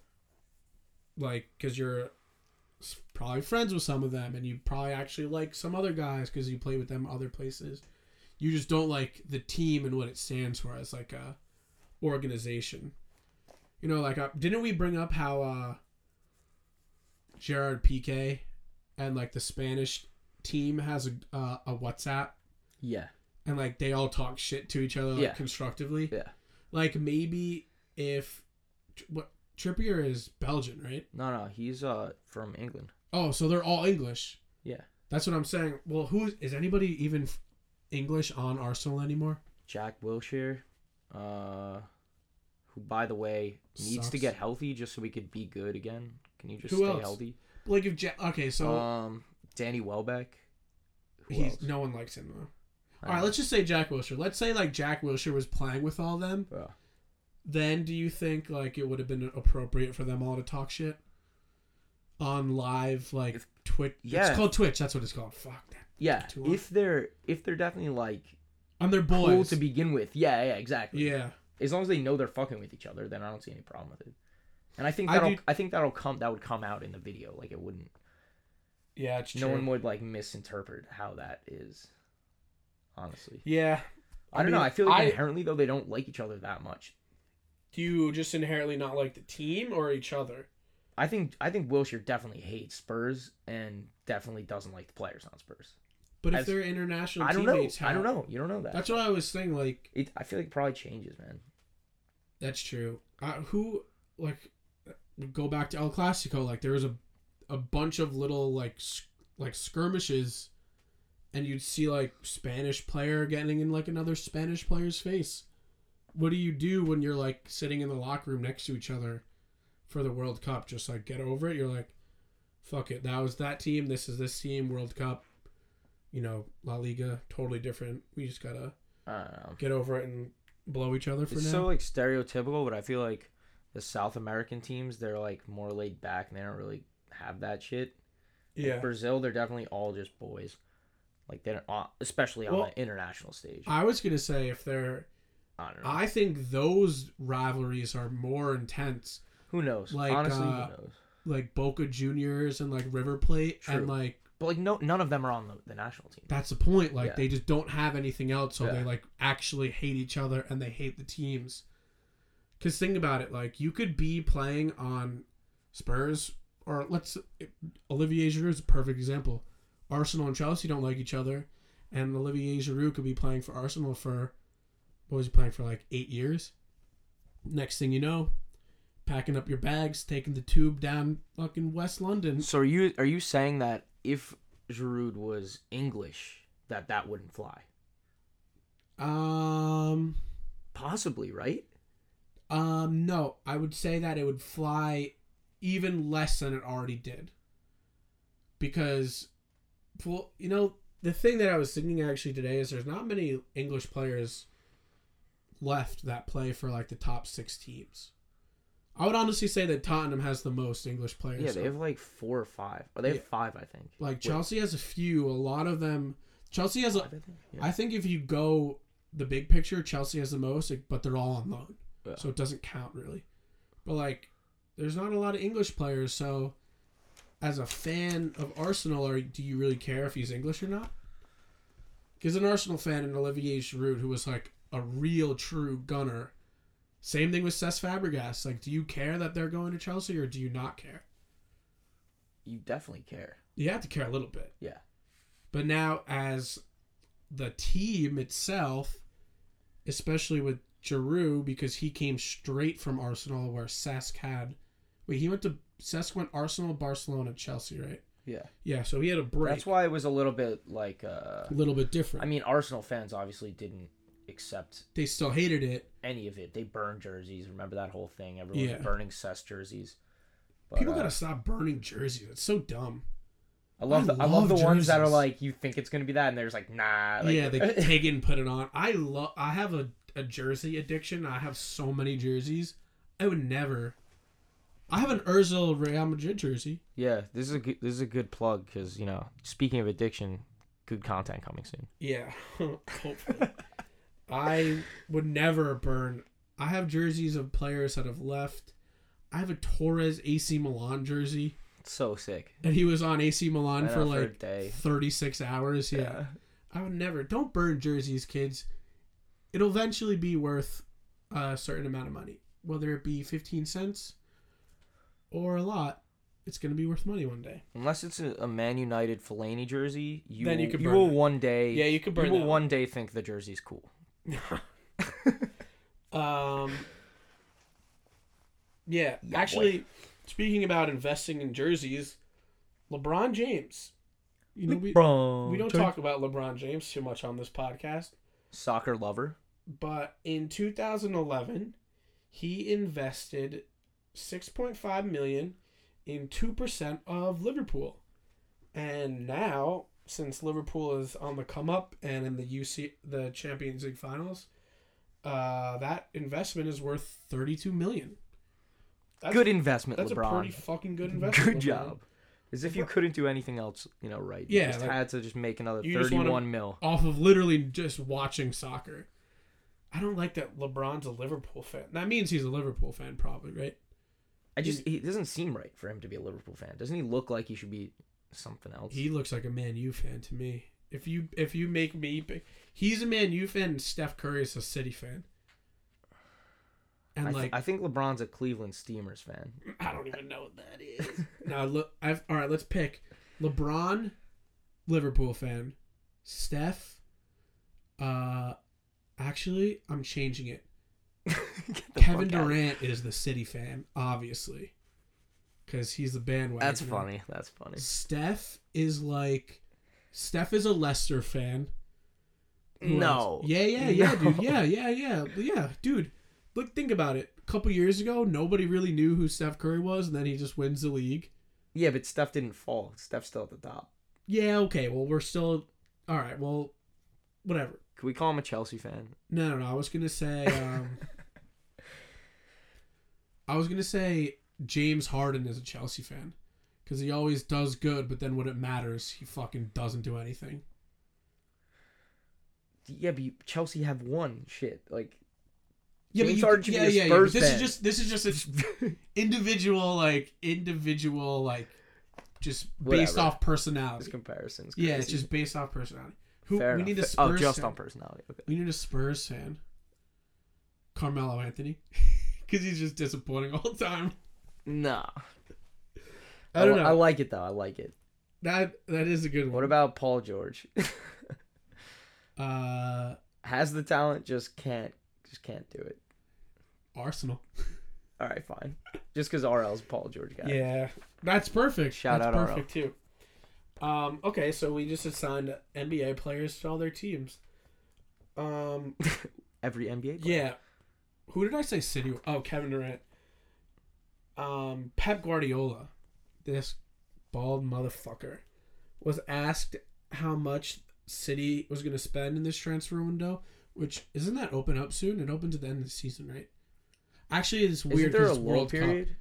like cuz you're probably friends with some of them and you probably actually like some other guys cuz you play with them other places. You just don't like the team and what it stands for as like a organization. You know, like uh, didn't we bring up how uh Gerard Piqué and like the Spanish team has a uh, a WhatsApp yeah. and like they all talk shit to each other like, Yeah. constructively. Yeah. Like maybe if what Trippier is Belgian, right? No, no, he's uh from England. Oh, so they're all English. Yeah. That's what I'm saying. Well, who is is anybody even English on Arsenal anymore? Jack Wilshere, uh, who by the way needs to get healthy just so we could be good again. Can you just Who stay else? healthy? Like if ja- okay, so um, Danny Welbeck. Who he's else? no one likes him though. I All right, don't let's just say Jack Wilshere. Let's say like Jack Wilshere was playing with all them. know. Then do you think like it would have been appropriate for them all to talk shit on live like If- Twitch? yeah. It's called Twitch. That's what it's called. Fuck that. yeah, Too long. if they're if they're definitely like On their boys. cool to begin with, yeah, yeah, exactly. Yeah. As long as they know they're fucking with each other, then I don't see any problem with it. And I think I that'll do- I, think that'll come that would come out in the video. Like it wouldn't. Yeah, it's No one would like misinterpret how that is. Honestly, Yeah. I, don't mean, know. I feel like I- inherently though they don't like each other that much. Do you just inherently not like the team or each other? I think I think Wilshere definitely hates Spurs and definitely doesn't like the players on Spurs. But if they're international I don't know. teammates, I don't know. You don't know that. That's what I was saying. Like It, I feel like it probably changes, man. that's true. Uh, who like go back to El Clasico? Like there was a a bunch of little like like skirmishes, and you'd see like Spanish player getting in like another Spanish player's face. What do you do when you're like sitting in the locker room next to each other for the World Cup? Just like get over it. You're like, fuck it. That was that team. This is this team. World Cup. You know, La Liga, totally different. We just gotta I don't know. get over it and blow each other for It's now. so like stereotypical, but I feel like the South American teams they're like more laid back and they don't really have that shit. Like, yeah. Brazil, they're definitely all just boys. Like they don't, uh, especially on Well, the international stage. I was gonna say if they're, I don't know. I think those rivalries are more intense, who knows? like, Honestly, uh, who knows? like Boca Juniors and like River Plate, and like But like no, none of them are on the, the national team. that's the point. Like Yeah. they just don't have anything else, so they like actually hate each other and they hate the teams. Cause think about it, like you could be playing on Spurs or let's Olivier Giroud is a perfect example. Arsenal and Chelsea don't like each other, and Olivier Giroud could be playing for Arsenal for what was he playing for like eight years. Next thing you know, packing up your bags, taking the tube down fucking West London. So are you are you saying that if Giroud was English, that that wouldn't fly? Um, Possibly, right? um, no, I would say that it would fly even less than it already did. Because, well, you know, the thing that I was thinking actually today is there's not many English players left that play for like the top six teams. I would honestly say that Tottenham has the most English players. Yeah, they have like four or five. Or they have Yeah. five, I think. like Wait, Chelsea has a few. A lot of them. Chelsea has a. I think. Yeah. I think if you go the big picture, Chelsea has the most, but they're all on loan, Yeah. so it doesn't count really. But like, there's not a lot of English players, so as a fan of Arsenal, or do you really care if he's English or not? Because an Arsenal fan and Olivier Giroud, who was like a real true gunner. Same thing with Cesc Fabregas. Like, do you care that they're going to Chelsea, or do you not care? you definitely care. You have to care a little bit. Yeah. But now, as the team itself, especially with Giroud, because he came straight from Arsenal, where Cesc had Wait, he went to Cesc went Arsenal, Barcelona, Chelsea, right? Yeah. Yeah, so he had a break. That's why it was a little bit like. uh a little bit different. I mean, Arsenal fans obviously didn't accept they still hated it. any of it. They burned jerseys. Remember that whole thing? Everyone Yeah. was burning Cesc jerseys. But, People uh, gotta stop burning jerseys. It's so dumb. I love. I the, I love love the ones that are like you think it's gonna be that, and there's like nah. Like, yeah, they [LAUGHS] take it and put it on. I love. I have a, a jersey addiction. I have so many jerseys. I would never. I have an Özil Real Madrid jersey. yeah. This is a good, this is a good plug because you know, speaking of addiction, good content coming soon. Yeah, [LAUGHS] hopefully. [LAUGHS] I would never burn. I have jerseys of players that have left. I have a Torres AC Milan jersey, So sick. and he was on AC Milan for like day. 36 hours. Yeah. I would never. Don't burn jerseys, kids. It'll eventually be worth a certain amount of money, whether it be 15 cents or a lot. It's gonna be worth money one day. Unless it's a, a Man United Fellaini jersey, you Then you will- you burn will one day. Yeah, you could burn You will one day think the jersey's cool. [LAUGHS] Um. Yeah, Yeah, actually, speaking about investing in jerseys, LeBron James. You know, we, we don't talk about LeBron James too much on this podcast, soccer lover. but in 2011, he invested 6.5 million in 2% of Liverpool. And now, since Liverpool is on the come up and in the UC the Champions League finals, uh, that investment is worth 32 million. That's good investment, That's LeBron. a pretty fucking good investment. Good LeBron. job. As if you couldn't do anything else, you know, right? Yeah, just like- had to just make another You thirty-one mil. Off of literally just watching soccer. I don't like that LeBron's a Liverpool fan. That means he's a Liverpool fan, probably, right? I just he doesn't seem right for him to be a Liverpool fan. Doesn't he look like he should be something else? He looks like a Man U fan to me. If you if you make me, pick- he's a Man U fan, and Steph Curry is a City fan. And I, th- like, I think LeBron's a Cleveland Steamers fan. [LAUGHS] I don't even know what that is. [LAUGHS] now look, I've all right. Let's pick LeBron, Liverpool fan, Steph. Uh, actually, I'm changing it. [LAUGHS] Kevin. Durant is the City fan, obviously, because he's the bandwagon. That's funny. That's funny. Steph is like, Steph is a Leicester fan. Who No. else? Yeah, yeah, yeah, No. dude. Yeah, yeah, yeah, yeah, dude. Look, think about it. A couple years ago, nobody really knew who Steph Curry was, and then he just wins the league. Yeah, but Steph didn't fall. Steph's still at the top. Yeah, okay. Well, we're still all right. Well, whatever. Can we call him a Chelsea fan? No, no, no. I was gonna say. Um, [LAUGHS] I was gonna say James Harden is a Chelsea fan because he always does good, but then when it matters, he fucking doesn't do anything. Yeah, but you, Chelsea have won shit. Like Yeah, James but you, yeah, yeah, yeah. Spurs This is just this is just an [LAUGHS] individual like individual like just based Whatever. off this personality. comparison's Yeah, it's just based off personality. Who Fair we enough. need a Fa- Spurs Oh, just fan. on personality. Okay. We need a Spurs fan. Carmelo Anthony, [LAUGHS] because he's just disappointing all the time. Nah. I don't li- know. I like it though. I like it. That that is a good one. What about Paul George? [LAUGHS] uh Has the talent, just can't, just can't do it. Arsenal? All right, fine. Just because RL's Paul George guy. Yeah, that's perfect. Shout that's out perfect too. Um. Okay, so we just assigned NBA players to all their teams. Um. [LAUGHS] Every NBA. Player. Yeah. Who did I say City? Oh, Kevin Durant. Um, Pep Guardiola, this bald motherfucker, was asked how much City was going to spend in this transfer window. Which isn't that open up soon? It opens at the end of the season, right? Actually, it's weird. Isn't weird there a lull World period? Cup.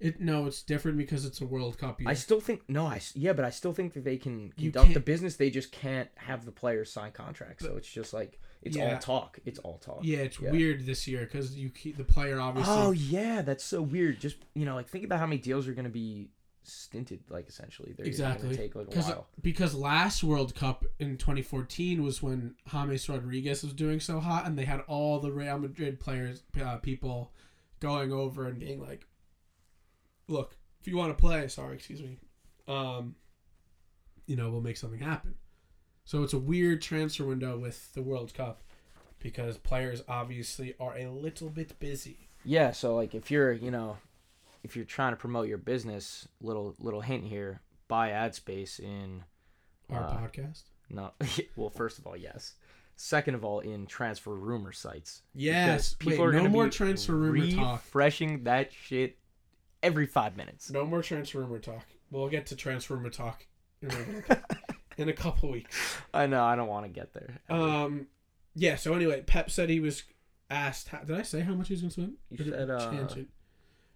It no, it's different because it's a World Cup year. I still think no. I yeah, but I still think that they can conduct the business. They just can't have the players sign contracts. So it's just like it's Yeah. all talk. It's all talk. yeah, it's Yeah. weird this year because you keep the player obviously. Oh yeah, that's so weird. Just you know, like think about how many deals are going to be stinted. Like essentially, they're Exactly. take like a while. because last World Cup in 2014 was when James Rodriguez was doing so hot, and they had all the Real Madrid players, uh, people, going over and being like, "Look, if you want to play, sorry, excuse me, um, you know, we'll make something happen." So it's a weird transfer window with the World Cup because players obviously are a little bit busy. Yeah, so like if you're, you know, if you're trying to promote your business, little little hint here: buy ad space in Our Uh, podcast. no. [LAUGHS] well, first of all, yes. Second of all, in transfer rumor sites. Yes. Because Wait, are no more be transfer rumor talk. Refreshing that shit every five minutes. No more transfer rumor talk. We'll get to transfer rumor talk [LAUGHS] in a, couple weeks. I know. I don't want to get there. Um, yeah. So anyway, Pep said he was asked. How, did I say how much he was going to spend? You Or said, uh,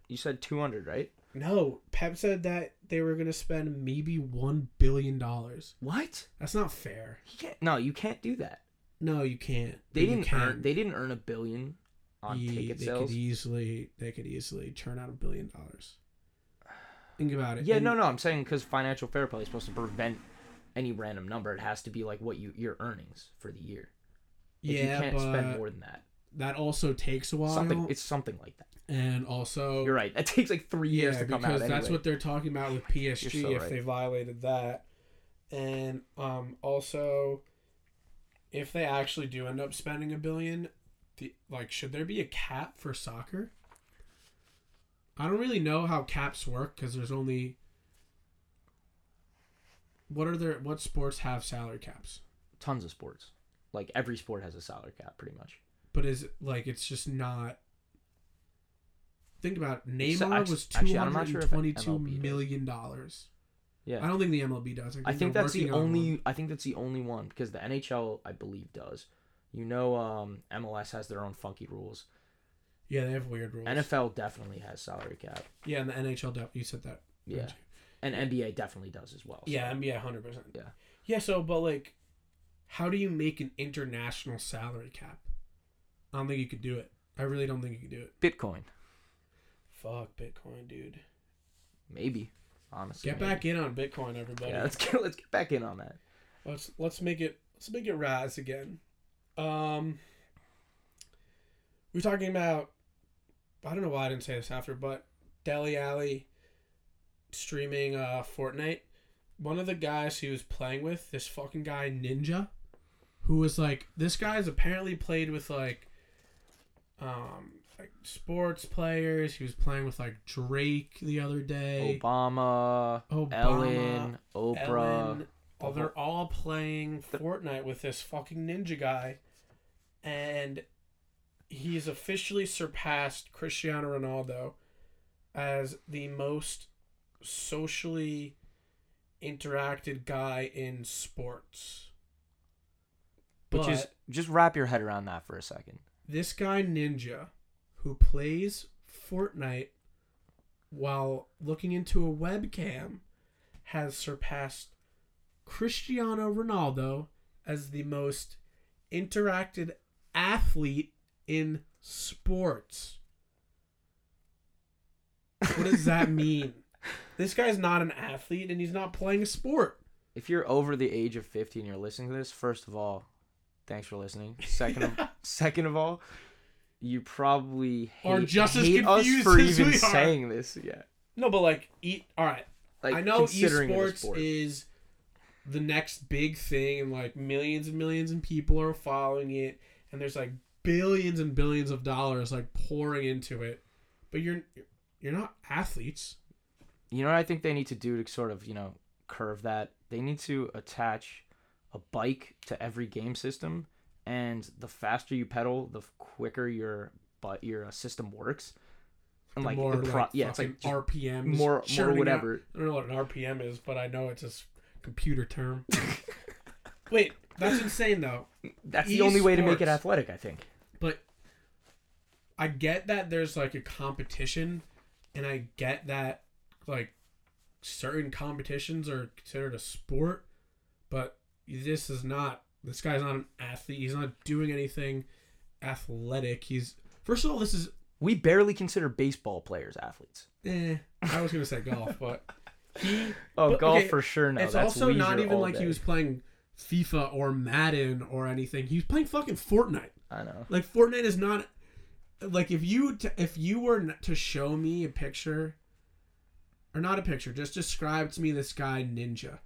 you said two hundred, right? No, Pep said that they were going to spend maybe one billion dollars. What? That's not fair. He can't, no, you can't do that. No, you can't. They didn't can. earn. They didn't earn a billion on Ye- ticket they sales. could easily they could easily churn out a billion dollars. Think about it. Yeah, And- no, no. I'm saying because financial fair play is supposed to prevent any random number. It has to be like what you your earnings for the year. Like, Yeah, you can't spend more than that. that also takes a while. Something. It's something like that. and also You're right. That [LAUGHS] takes like three years yeah, to come because out. that's anyway. what they're talking about with [LAUGHS] PSG so if right. they violated that, and um also if they actually do end up spending a billion, the, like should there be a cap for soccer? I don't really know how caps work because there's only what are there what sports have salary caps? tons of sports. Like every sport has a salary cap, pretty much. But is it like it's just not? Think about it. Neymar was two actually, I'm not hundred sure and twenty-two does. million dollars. Yeah. I don't think the MLB does. I think they're that's the on only. one. I think that's the only one because the NHL, I believe, does. You know, um, MLS has their own funky rules. Yeah, they have weird rules. NFL definitely has salary cap. yeah, and the NHL. def- You said that. Yeah, you? And NBA definitely does as well. so- Yeah, NBA, hundred percent. Yeah. Yeah. So, but like, how do you make an international salary cap? I don't think you could do it. I really don't think you could do it. Bitcoin, Fuck Bitcoin, dude. maybe. Honestly, Get maybe. back in on Bitcoin, everybody. Yeah, let's get let's get back in on that. Let's let's make it let's make it rise again. Um we're talking about I don't know why I didn't say this after, but Dele Alli streaming uh Fortnite. One of the guys he was playing with, this fucking guy Ninja, who was like this guy's apparently played with like um like sports players. He was playing with like Drake the other day. Obama, Obama, Ellen, Oprah. Ellen, oh, they're all playing Fortnite with this fucking ninja guy, and he's officially surpassed Cristiano Ronaldo as the most socially interacted guy in sports. Which is But just wrap your head around that for a second. this guy Ninja, who plays Fortnite while looking into a webcam, has surpassed Cristiano Ronaldo as the most interacted athlete in sports. What does that [LAUGHS] mean? This guy's not an athlete and he's not playing a sport. If you're over the age of 50 and you're listening to this, first of all, thanks for listening. Second of [LAUGHS] second of all, you probably hate, Are just as hate us confused for even saying this. Yeah. No, but like, eat. All right, Like I know esports is the next big thing, and like millions and millions of people are following it, and there's like billions and billions of dollars like pouring into it. But you're you're not athletes. You know what I think they need to do to sort of, you know, curve that? They need to attach a bike to every game system and the faster you pedal, the quicker your but your uh, system works. And The like, more pro- like yeah, it's like RPMs, more more churning out- whatever. I don't know what an RPM is, but I know it's a computer term. [LAUGHS] Wait, that's insane though. That's the only way to make it athletic, I think. But I get that there's like a competition, and I get that like certain competitions are considered a sport, but this is not. This guy's not an athlete. He's not doing anything athletic. He's first of all, this is. We barely consider baseball players athletes. Eh, I was gonna say golf, [LAUGHS] but he. Oh, but, golf okay, for sure. No, it's that's also not even like he was playing FIFA or Madden or anything. He was playing fucking Fortnite. I know. Like Fortnite is not like if you t- if you were to show me a picture or not a picture, just describe to me this guy Ninja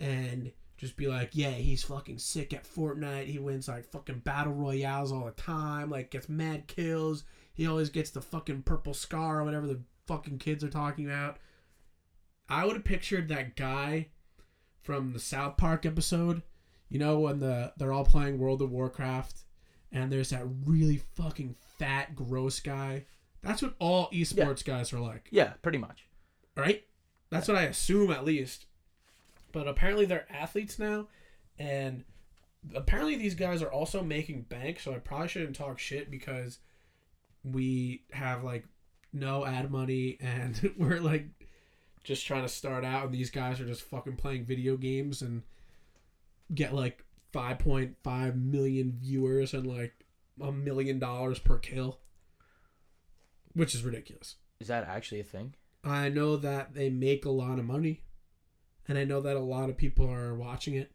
and just be like, yeah, he's fucking sick at Fortnite. He wins like fucking battle royales all the time. Like gets mad kills. He always gets the fucking purple scar or whatever the fucking kids are talking about. I would have pictured that guy from the South Park episode. You know when the they're all playing World of Warcraft, and there's that really fucking fat, gross guy. That's what all esports guys are like Yeah, pretty much. Right? That's what I assume at least. But apparently they're athletes now, and apparently these guys are also making bank. So I probably shouldn't talk shit because we have like no ad money and [LAUGHS] we're like just trying to start out, and these guys are just fucking playing video games and get like 5.5 million viewers and like a million dollars per kill, which is ridiculous. Is that actually a thing? I know that they make a lot of money, and I know that a lot of people are watching it.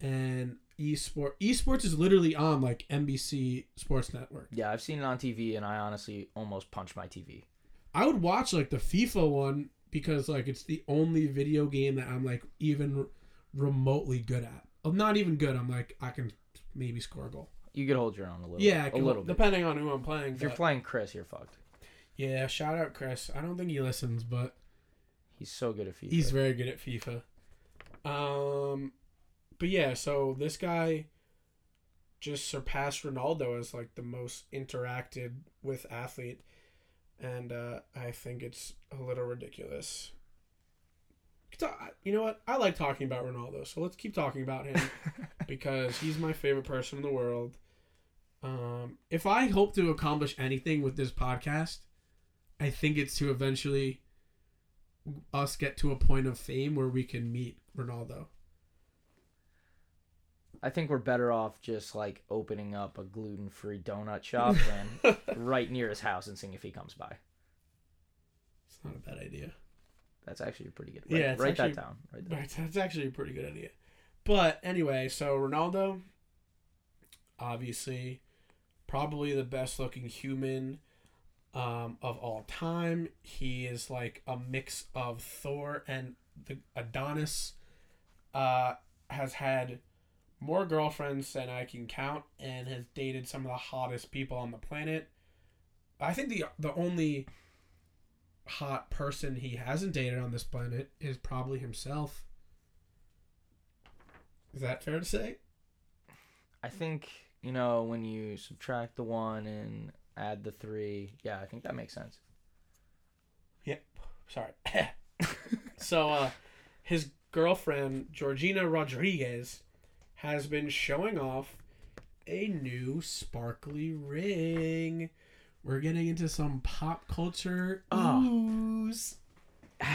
And esport esports is literally on like NBC Sports Network. Yeah, I've seen it on TV, and I honestly almost punched my TV. I would watch like the FIFA one because like it's the only video game that I'm like even remotely good at. I'm not even good. I'm like I can maybe score a goal. You could hold your own a little. Yeah, a little bit. depending on who I'm playing. If you're playing Chris, you're fucked. Yeah, shout out Chris. I don't think he listens, but He's so good at FIFA. He's very good at FIFA. Um, but yeah, so this guy just surpassed Ronaldo as like the most interacted with athlete, and uh, I think it's a little ridiculous. You know what? I like talking about Ronaldo, so let's keep talking about him [LAUGHS] because he's my favorite person in the world. Um, if I hope to accomplish anything with this podcast, I think it's to eventually us get to a point of fame where we can meet Ronaldo. I think we're better off just like opening up a gluten-free donut shop [LAUGHS] and right near his house and seeing if he comes by. It's not a bad idea. That's actually a pretty good. Idea. Yeah, Write, write actually- that down. Write that. Right, that's actually a pretty good idea. But anyway, so Ronaldo, obviously, probably the best looking human um, of all time. He is like a mix of Thor and the Adonis. Uh, has had more girlfriends than I can count, and has dated some of the hottest people on the planet. I think the the only hot person he hasn't dated on this planet is probably himself. Is that fair to say? I think you know when you subtract the one and add the three. Yeah, I think that makes sense. Yep. Sorry. [LAUGHS] so, uh, his girlfriend, Georgina Rodriguez, has been showing off a new sparkly ring. We're getting into some pop culture Oh. news.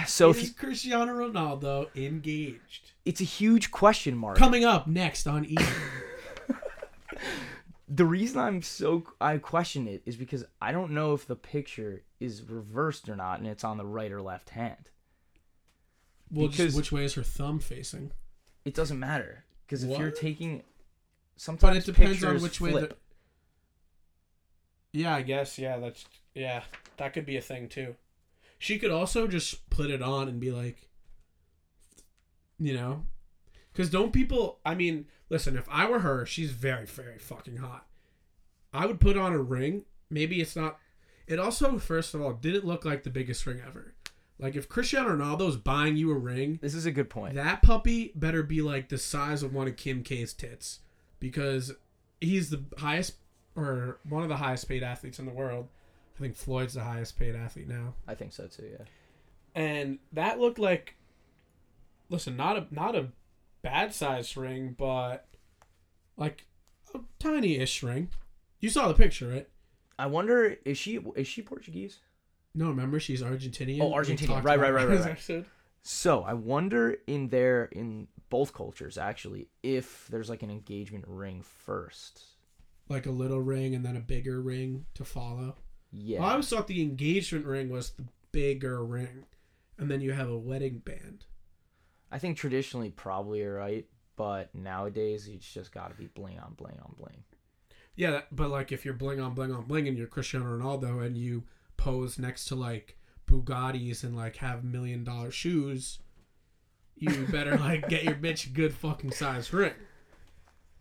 So is Cristiano Ronaldo engaged? it's a huge question mark. Coming up next on E! The reason I'm so I question it is because I don't know if the picture is reversed or not, and it's on the right or left hand. well, Because- just which way is her thumb facing? It doesn't matter because if you're taking, But sometimes it depends on pictures which way. flip. The... Yeah, I guess. Yeah, that's yeah. That could be a thing too. She could also just put it on and be like, you know, because don't people? I mean, listen. If I were her, she's very, very fucking hot. I would put on a ring. Maybe it's not. It also, first of all, didn't look like the biggest ring ever. Like if Cristiano Ronaldo's buying you a ring, This is a good point. that puppy better be like the size of one of Kim K's tits because he's the highest or one of the highest paid athletes in the world. I think Floyd's the highest paid athlete now. I think so too. Yeah. And that looked like listen, not a not a bad sized ring, but like a tiny-ish ring. You saw the picture, right? I wonder is she is she Portuguese? No, remember she's Argentinian. Oh, Argentinian. Right, right, right, right, right. So I wonder in there in both cultures actually if there's like an engagement ring first. Like a little ring and then a bigger ring to follow. Yeah. Well, I always thought the engagement ring was the bigger ring, and then you have a wedding band. I think traditionally probably you're right, but nowadays it's just got to be bling on bling on bling. Yeah, that- but like if you're bling on bling on bling and you're Cristiano Ronaldo and you pose next to like Bugattis and like have million dollar shoes, you [LAUGHS] better like get your bitch a good fucking size ring.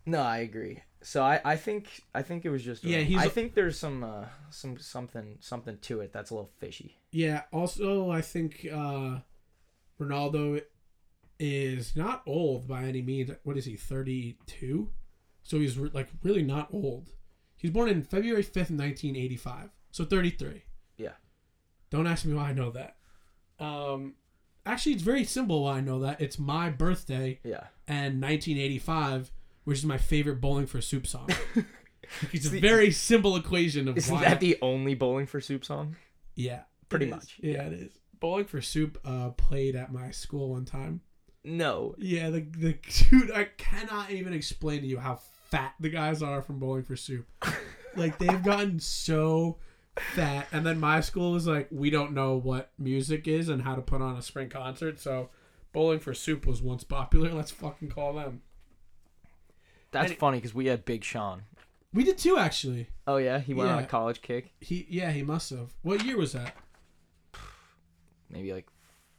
No, I agree. So I, I think I think it was just Yeah, yeah. he's- I think there's some uh, some something something to it that's a little fishy. Yeah. Also, I think uh, Ronaldo is not old by any means. What is he? Thirty-two. So he's re- like really not old. He's born in February fifth, nineteen eighty-five. So thirty-three. Yeah. Don't ask me why I know that. Um, actually, it's very simple why I know that. It's my birthday Yeah. and 1985, which is my favorite Bowling for Soup song. [LAUGHS] it's a very simple equation of Isn't why. that the only bowling for soup song? yeah, Pretty much, Yeah, it is. Bowling for Soup uh, played at my school one time. No. Yeah, the the dude, I cannot even explain to you how fat the guys are from Bowling for Soup. like they've gotten so fat, and then my school is like, we don't know what music is and how to put on a spring concert, so Bowling for Soup was once popular. [LAUGHS] Let's fucking call them. That's And- funny because we had Big Sean. We did too, actually. Oh yeah, he went on a college kick. He yeah, he must have. What year was that? Maybe like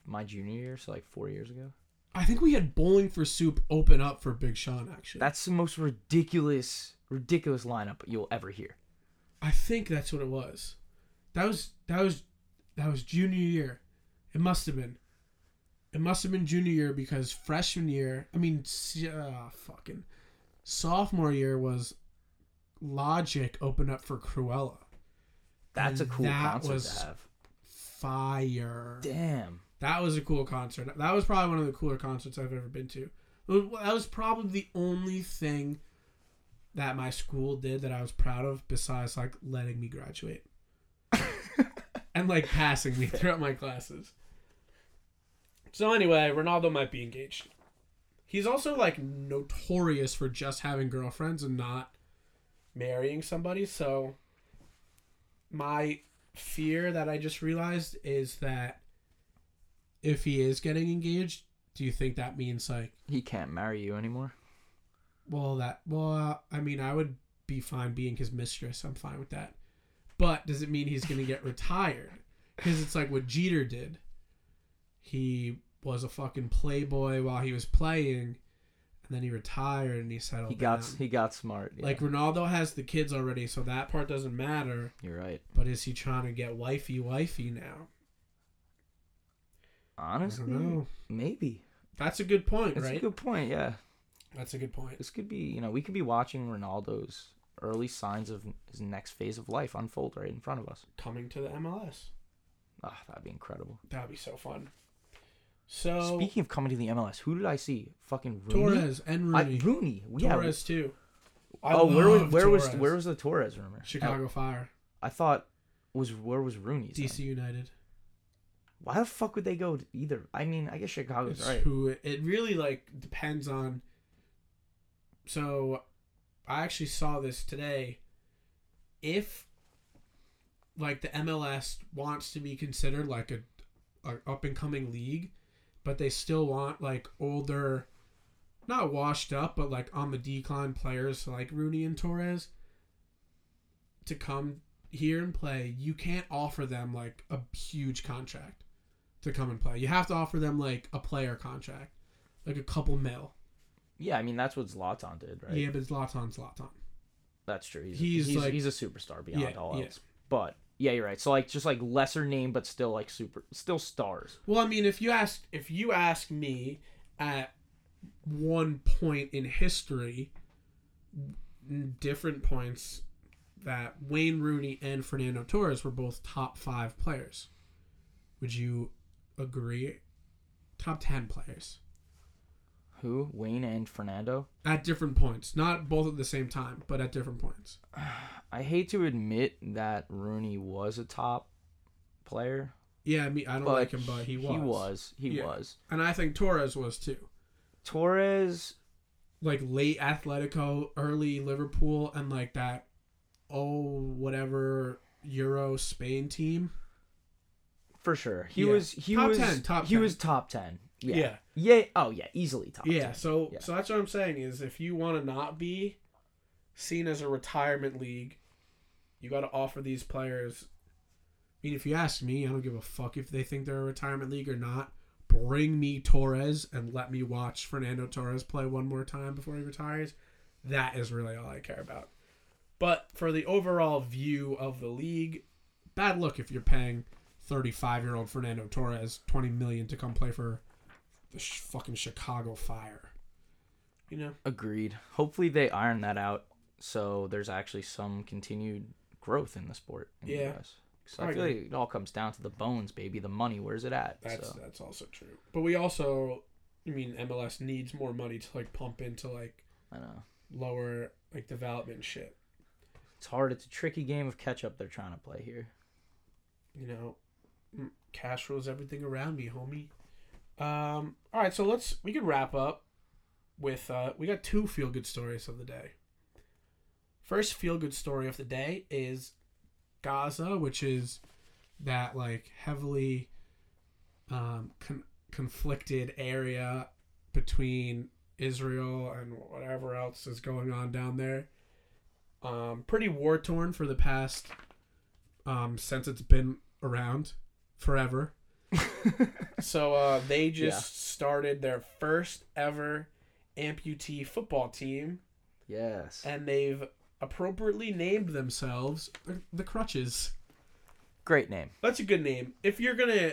my junior year, so like four years ago. I think we had Bowling for Soup open up for Big Sean. Actually, That's the most ridiculous, ridiculous lineup you'll ever hear. I think that's what it was. That was that was that was junior year. It must have been. It must have been junior year because freshman year, I mean, uh, fucking sophomore year was Logic opened up for Cruella. That's a cool that concert was- to have. Fire. Damn. That was a cool concert. That was probably one of the cooler concerts I've ever been to. That was probably the only thing that my school did that I was proud of, besides like letting me graduate [LAUGHS] and like passing me throughout my classes. So anyway, Ronaldo might be engaged. He's also like notorious for just having girlfriends and not marrying somebody. So my fear that I just realized is that if he is getting engaged, do you think that means like, He can't marry you anymore. well, that, well, uh, I mean, I would be fine being his mistress. I'm fine with that. But does it mean he's going to get retired? Because it's like what Jeter did. He was a fucking playboy while he was playing, and then he retired and he settled He got down. he got smart. yeah. Like Ronaldo has the kids already, so that part doesn't matter. you're right. But is he trying to get wifey wifey now? I Honestly, don't know. maybe. That's a good point, That's right? a good point. Yeah, That's a good point. this could be. You know, we could be watching Ronaldo's early signs of his next phase of life unfold right in front of us. Coming to the MLS. Ah, that'd be incredible. That'd be so fun. So Speaking of coming to the MLS, who did I see? Fucking Rooney. Torres and I, Rooney. Rooney. Yeah. Torres too. I oh, where was love where was where was the Torres rumor? Chicago Fire? I, I thought was where was Rooney's? then? DC United. Why the fuck would they go to either? I mean, I guess Chicago's It's right. who it really like depends on. So, I actually saw this today. If like the MLS wants to be considered like a, a up and coming league, but they still want like older, not washed up, but like on the decline players like Rooney and Torres to come here and play, you can't offer them like a huge contract to come and play. You have to offer them like a player contract, like a couple mil. Yeah, I mean that's what Zlatan did, right? Yeah, but Zlatan, Zlatan. That's true. He's He's he's, like- he's a superstar beyond Yeah, all yeah. else. But yeah, you're right. So like just like lesser name, but still like super, still stars. Well, I mean, if you ask if you ask me at one point in history, different points that Wayne Rooney and Fernando Torres were both top five players. Would you agree? Top ten players Who? Wayne and Fernando. at different points, not both at the same time, but at different points. [SIGHS] I hate to admit that Rooney was a top player, Yeah, I mean, I don't like him, but he was. He was. He Yeah. was. and I think Torres was too. Torres. like late Atletico, early Liverpool, and like that oh whatever Euro Spain team. For sure. He Yeah. was he Top was 10, top he 10. was top 10. Yeah. Yeah. Yeah. Oh yeah, easily top Yeah, 10. so Yeah. so that's what I'm saying is if you want to not be seen as a retirement league, you got to offer these players. I mean, if you ask me, I don't give a fuck if they think they're a retirement league or not. Bring me Torres and let me watch Fernando Torres play one more time before he retires. That is really all I care about. But for the overall view of the league, bad look if you're paying 35 year old Fernando Torres 20 million to come play for the sh- fucking Chicago Fire. You know? Agreed. Hopefully they iron that out so there's actually some continued growth in the sport in Yeah. the US. 'Cause I, I feel agree. like it all comes down to the bones, baby. The money, where's it at? That's so, that's also true. But we also, I mean, MLS needs more money to like pump into like I know. lower like development shit. It's hard. It's a tricky game of catch up they're trying to play here. You know, cash rules everything around me, homie. Um, all right, so let's we can wrap up with uh, we got two feel good stories of the day. First feel good story of the day is Gaza, which is that like heavily um, con- conflicted area between Israel and whatever else is going on down there. Um, pretty war torn for the past um, since it's been around forever. [LAUGHS] so uh, they just Yeah. started their first ever amputee football team, Yes. and they've appropriately named themselves the, Crutches. Great name. That's a good name. If you're gonna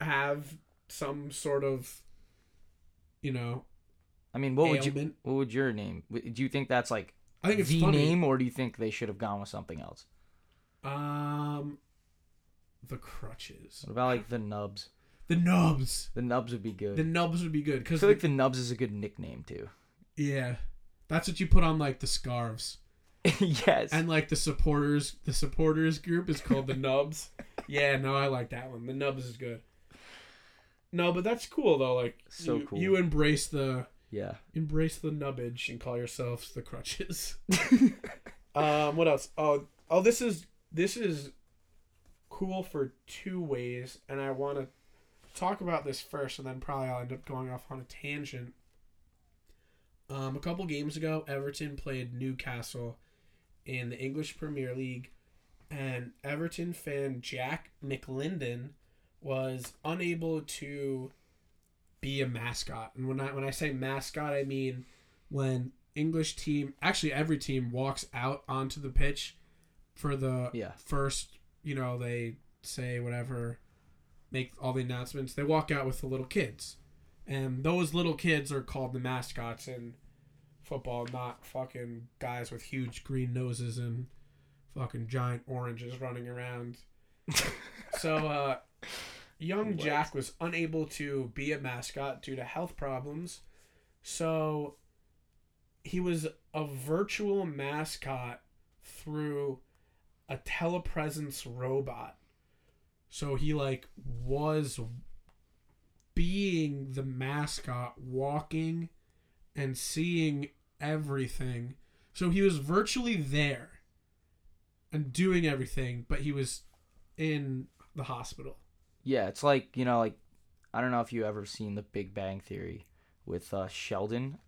have some sort of, you know, I mean, what would you? ailment, What would your name? Do you think that's like I think it's the funny. name, or do you think they should have gone with something else? Um, the Crutches, What about like the Nubs? the Nubs. The Nubs would be good. The Nubs would be good I because feel like the Nubs is a good nickname too. [LAUGHS] yeah, that's what you put on like the scarves. yes. And like the supporters, the supporters group is called the Nubs. [LAUGHS] Yeah, no, I like that one. The Nubs is good. No, but that's cool though. Like So you, cool. you embrace the yeah. embrace the nubbage and call yourselves the crutches. [LAUGHS] um, what else? Oh, oh, this is this is cool for two ways, and I want to talk about this first, and then probably I'll end up going off on a tangent. Um, a couple games ago, Everton played Newcastle in the English Premier League, and Everton fan Jack McLinden was unable to be a mascot. And when I when I say mascot, I mean when English team, actually every team walks out onto the pitch for the Yeah. first, you know, they say whatever, make all the announcements. They walk out with the little kids. And those little kids are called the mascots in football, not fucking guys with huge green noses and fucking giant oranges running around. [LAUGHS] so uh young What? Jack was unable to be a mascot due to health problems. So he was a virtual mascot through a telepresence robot. So he like was being the mascot walking and seeing everything. So he was virtually there and doing everything, but he was in the hospital. Yeah, it's like you know, like I don't know if you ever seen The Big Bang Theory with uh, Sheldon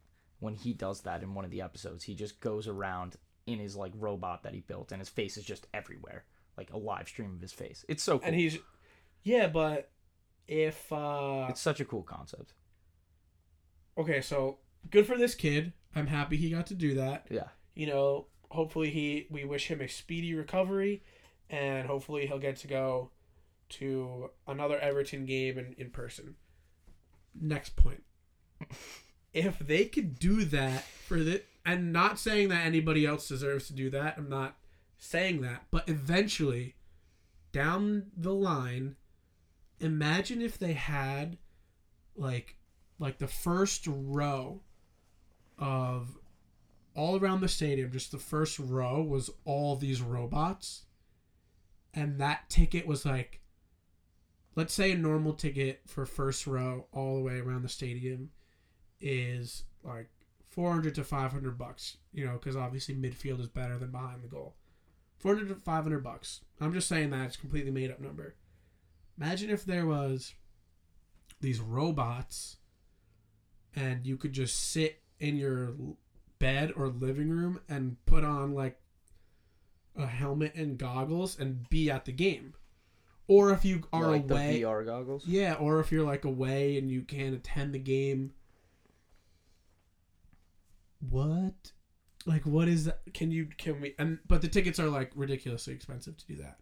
when he does that in one of the episodes. He just goes around in his like robot that he built, and his face is just everywhere, like a live stream of his face. It's so cool. And he's Yeah, but if uh it's such a cool concept. okay, so good for this kid. I'm happy he got to do that. Yeah, you know, hopefully he we wish him a speedy recovery and hopefully he'll get to go to another Everton game in, in person. Next point. [LAUGHS] if they could do that for the and not saying that anybody else deserves to do that, I'm not saying that, but eventually down the line, imagine if they had like like the first row of all around the stadium, just the first row was all these robots. And that ticket was like, let's say a normal ticket for first row all the way around the stadium is like 400 to 500 bucks, you know, because obviously midfield is better than behind the goal. 400 to 500 bucks. I'm just saying that it's a completely made up number. Imagine if there was these robots and you could just sit in your bed or living room and put on like a helmet and goggles and be at the game. Or if you are like away, the VR goggles. yeah, or if you're like away and you can't attend the game. What? Like, what is that? Can you can we? And but the tickets are like ridiculously expensive to do that.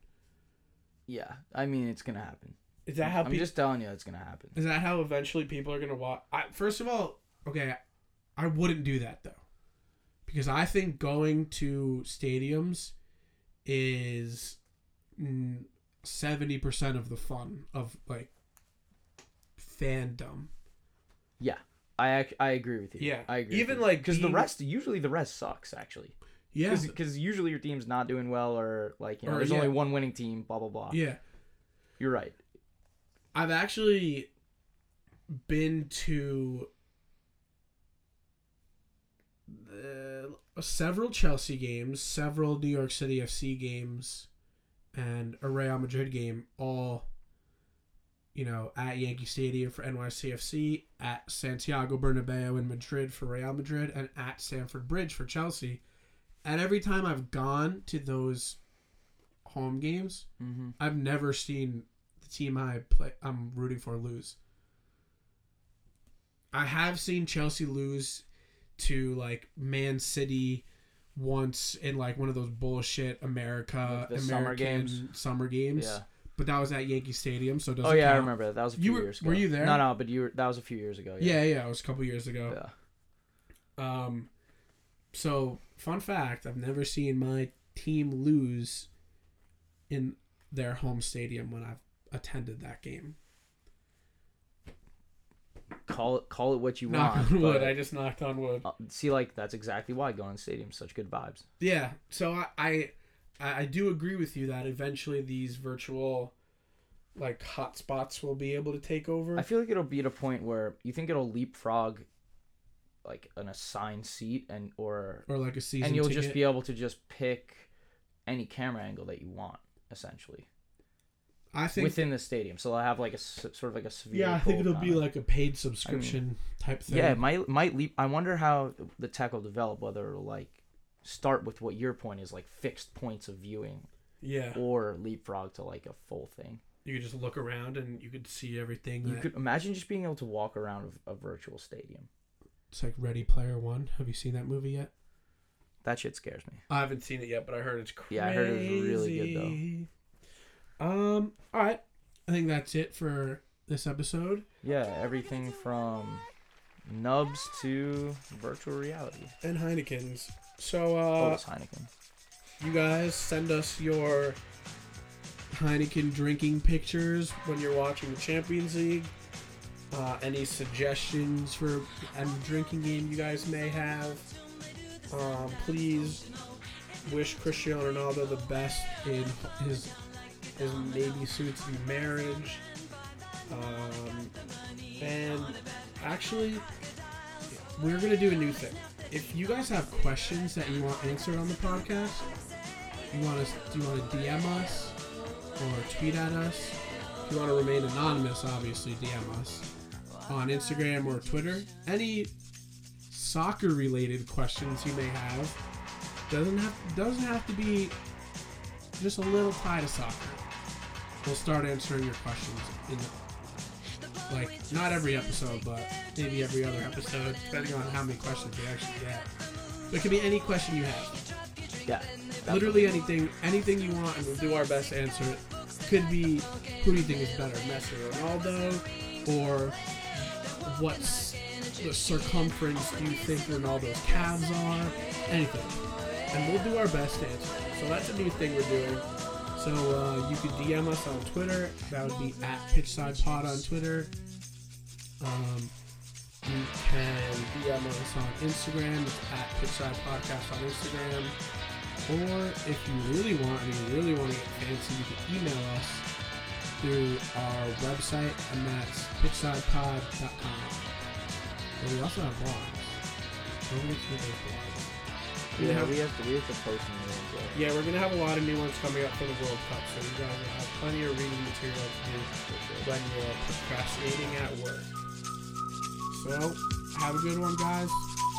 Yeah, I mean it's gonna happen. Is that how? I'm pe- just telling you it's gonna happen. Is that how eventually people are gonna watch? I, first of all, okay, I wouldn't do that though, because I think going to stadiums is seventy percent of the fun of like fandom. Yeah, I ac- I agree with you. Yeah, I agree. even, like, because the being- rest usually the rest sucks actually. Yeah, Because usually your team's not doing well or like you know Or, there's yeah. only one winning team. Blah blah blah. yeah. You're right. I've actually been to the, several Chelsea games, several New York City FC games, and a Real Madrid game, all, you know, at Yankee Stadium for NYCFC, at Santiago Bernabeu in Madrid for Real Madrid, and at Stamford Bridge for Chelsea. And every time I've gone to those home games, Mm-hmm. I've never seen the team I play I'm rooting for lose. I have seen Chelsea lose to like Man City once in like one of those bullshit America Like American summer games? summer games. Yeah. But that was at Yankee Stadium, so it doesn't Oh yeah, I remember that. That was a You few were- years ago. were you there? No, no, but you were. That was a few years ago. Yeah, yeah, it was a couple years ago. Yeah. Um, so fun fact: I've never seen my team lose in their home stadium when I've attended that game. Call it call it what you Knock want. on wood. I just knocked on wood. uh, see, like that's exactly why going to stadiums such good vibes. Yeah. So I, I I I do agree with you that eventually these virtual like hotspots will be able to take over. I feel like it'll be at a point where you think it'll leapfrog like an assigned seat and or or like a season and you'll ticket. just be able to just pick any camera angle that you want essentially I think within the stadium. So they'll have like a sort of like a severe. yeah, I think it'll be kinda- like a paid subscription type thing. yeah, it might might leap. I wonder how the tech will develop. Whether it'll like start with what your point is like fixed points of viewing, yeah. or leapfrog to like a full thing. You could just look around and you could see everything. You that- could imagine just being able to walk around a, a virtual stadium. It's like Ready Player One. Have you seen that movie yet? That shit scares me. I haven't seen it yet, but I heard it's crazy. Yeah, I heard it was really good, though. Um. All right. I think that's it for this episode. Yeah, everything from nubs to virtual reality. And Heineken's. So, Oh, uh, it's Heineken. you guys send us your Heineken drinking pictures when you're watching the Champions League. Uh, any suggestions for a drinking game you guys may have? Um, please wish Cristiano Ronaldo the best in his his maybe soon to be marriage. Um, and actually, we're gonna do a new thing. If you guys have questions that you want answered on the podcast, you want us, do you want to DM us or tweet at us? If you want to remain anonymous, obviously DM us on Instagram or Twitter. Any soccer related questions you may have doesn't have doesn't have to be just a little tie to soccer. We'll start answering your questions in like not every episode, but maybe every other episode, depending on how many questions we actually get. But it could be any question you have. Yeah. Literally anything, anything you want, and we'll do our best to answer it. Could be who do you think is better, Messi or Ronaldo, or what's the circumference do you think Ronaldo's calves are? Anything, and we'll do our best to answer. it. So that's a new thing we're doing. So uh, you could DM us on Twitter. That would be at Pitchside Pod on Twitter. Um, you can DM us on Instagram. At Pitchside Podcast on Instagram. Or if you really want, and you really want to get fancy, you can email us through our website, and that's pitchsidepod.com. And we also have blogs. Don't forget to read those blogs. We're Yeah, have- we have to we have to post new ones. uh, yeah, we're gonna have a lot of new ones coming up for the World Cup, so you guys will have plenty of reading material to do when you're procrastinating at work. So, have a good one, guys.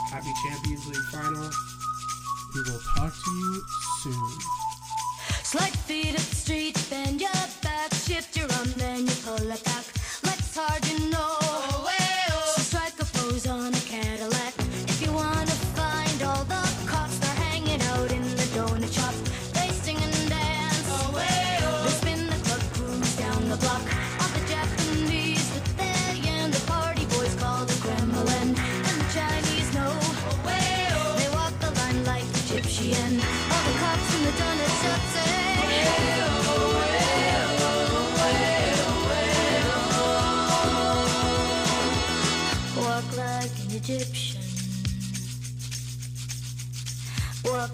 Happy Champions League final. We will talk to you soon. Slide feet up the street, bend your back, shift your arm, then you pull it back. Legs hard, you know.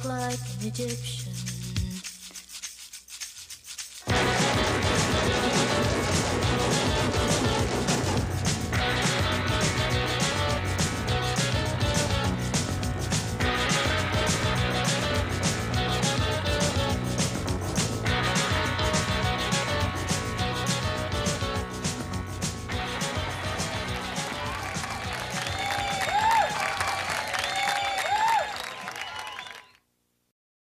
Like an Egyptian.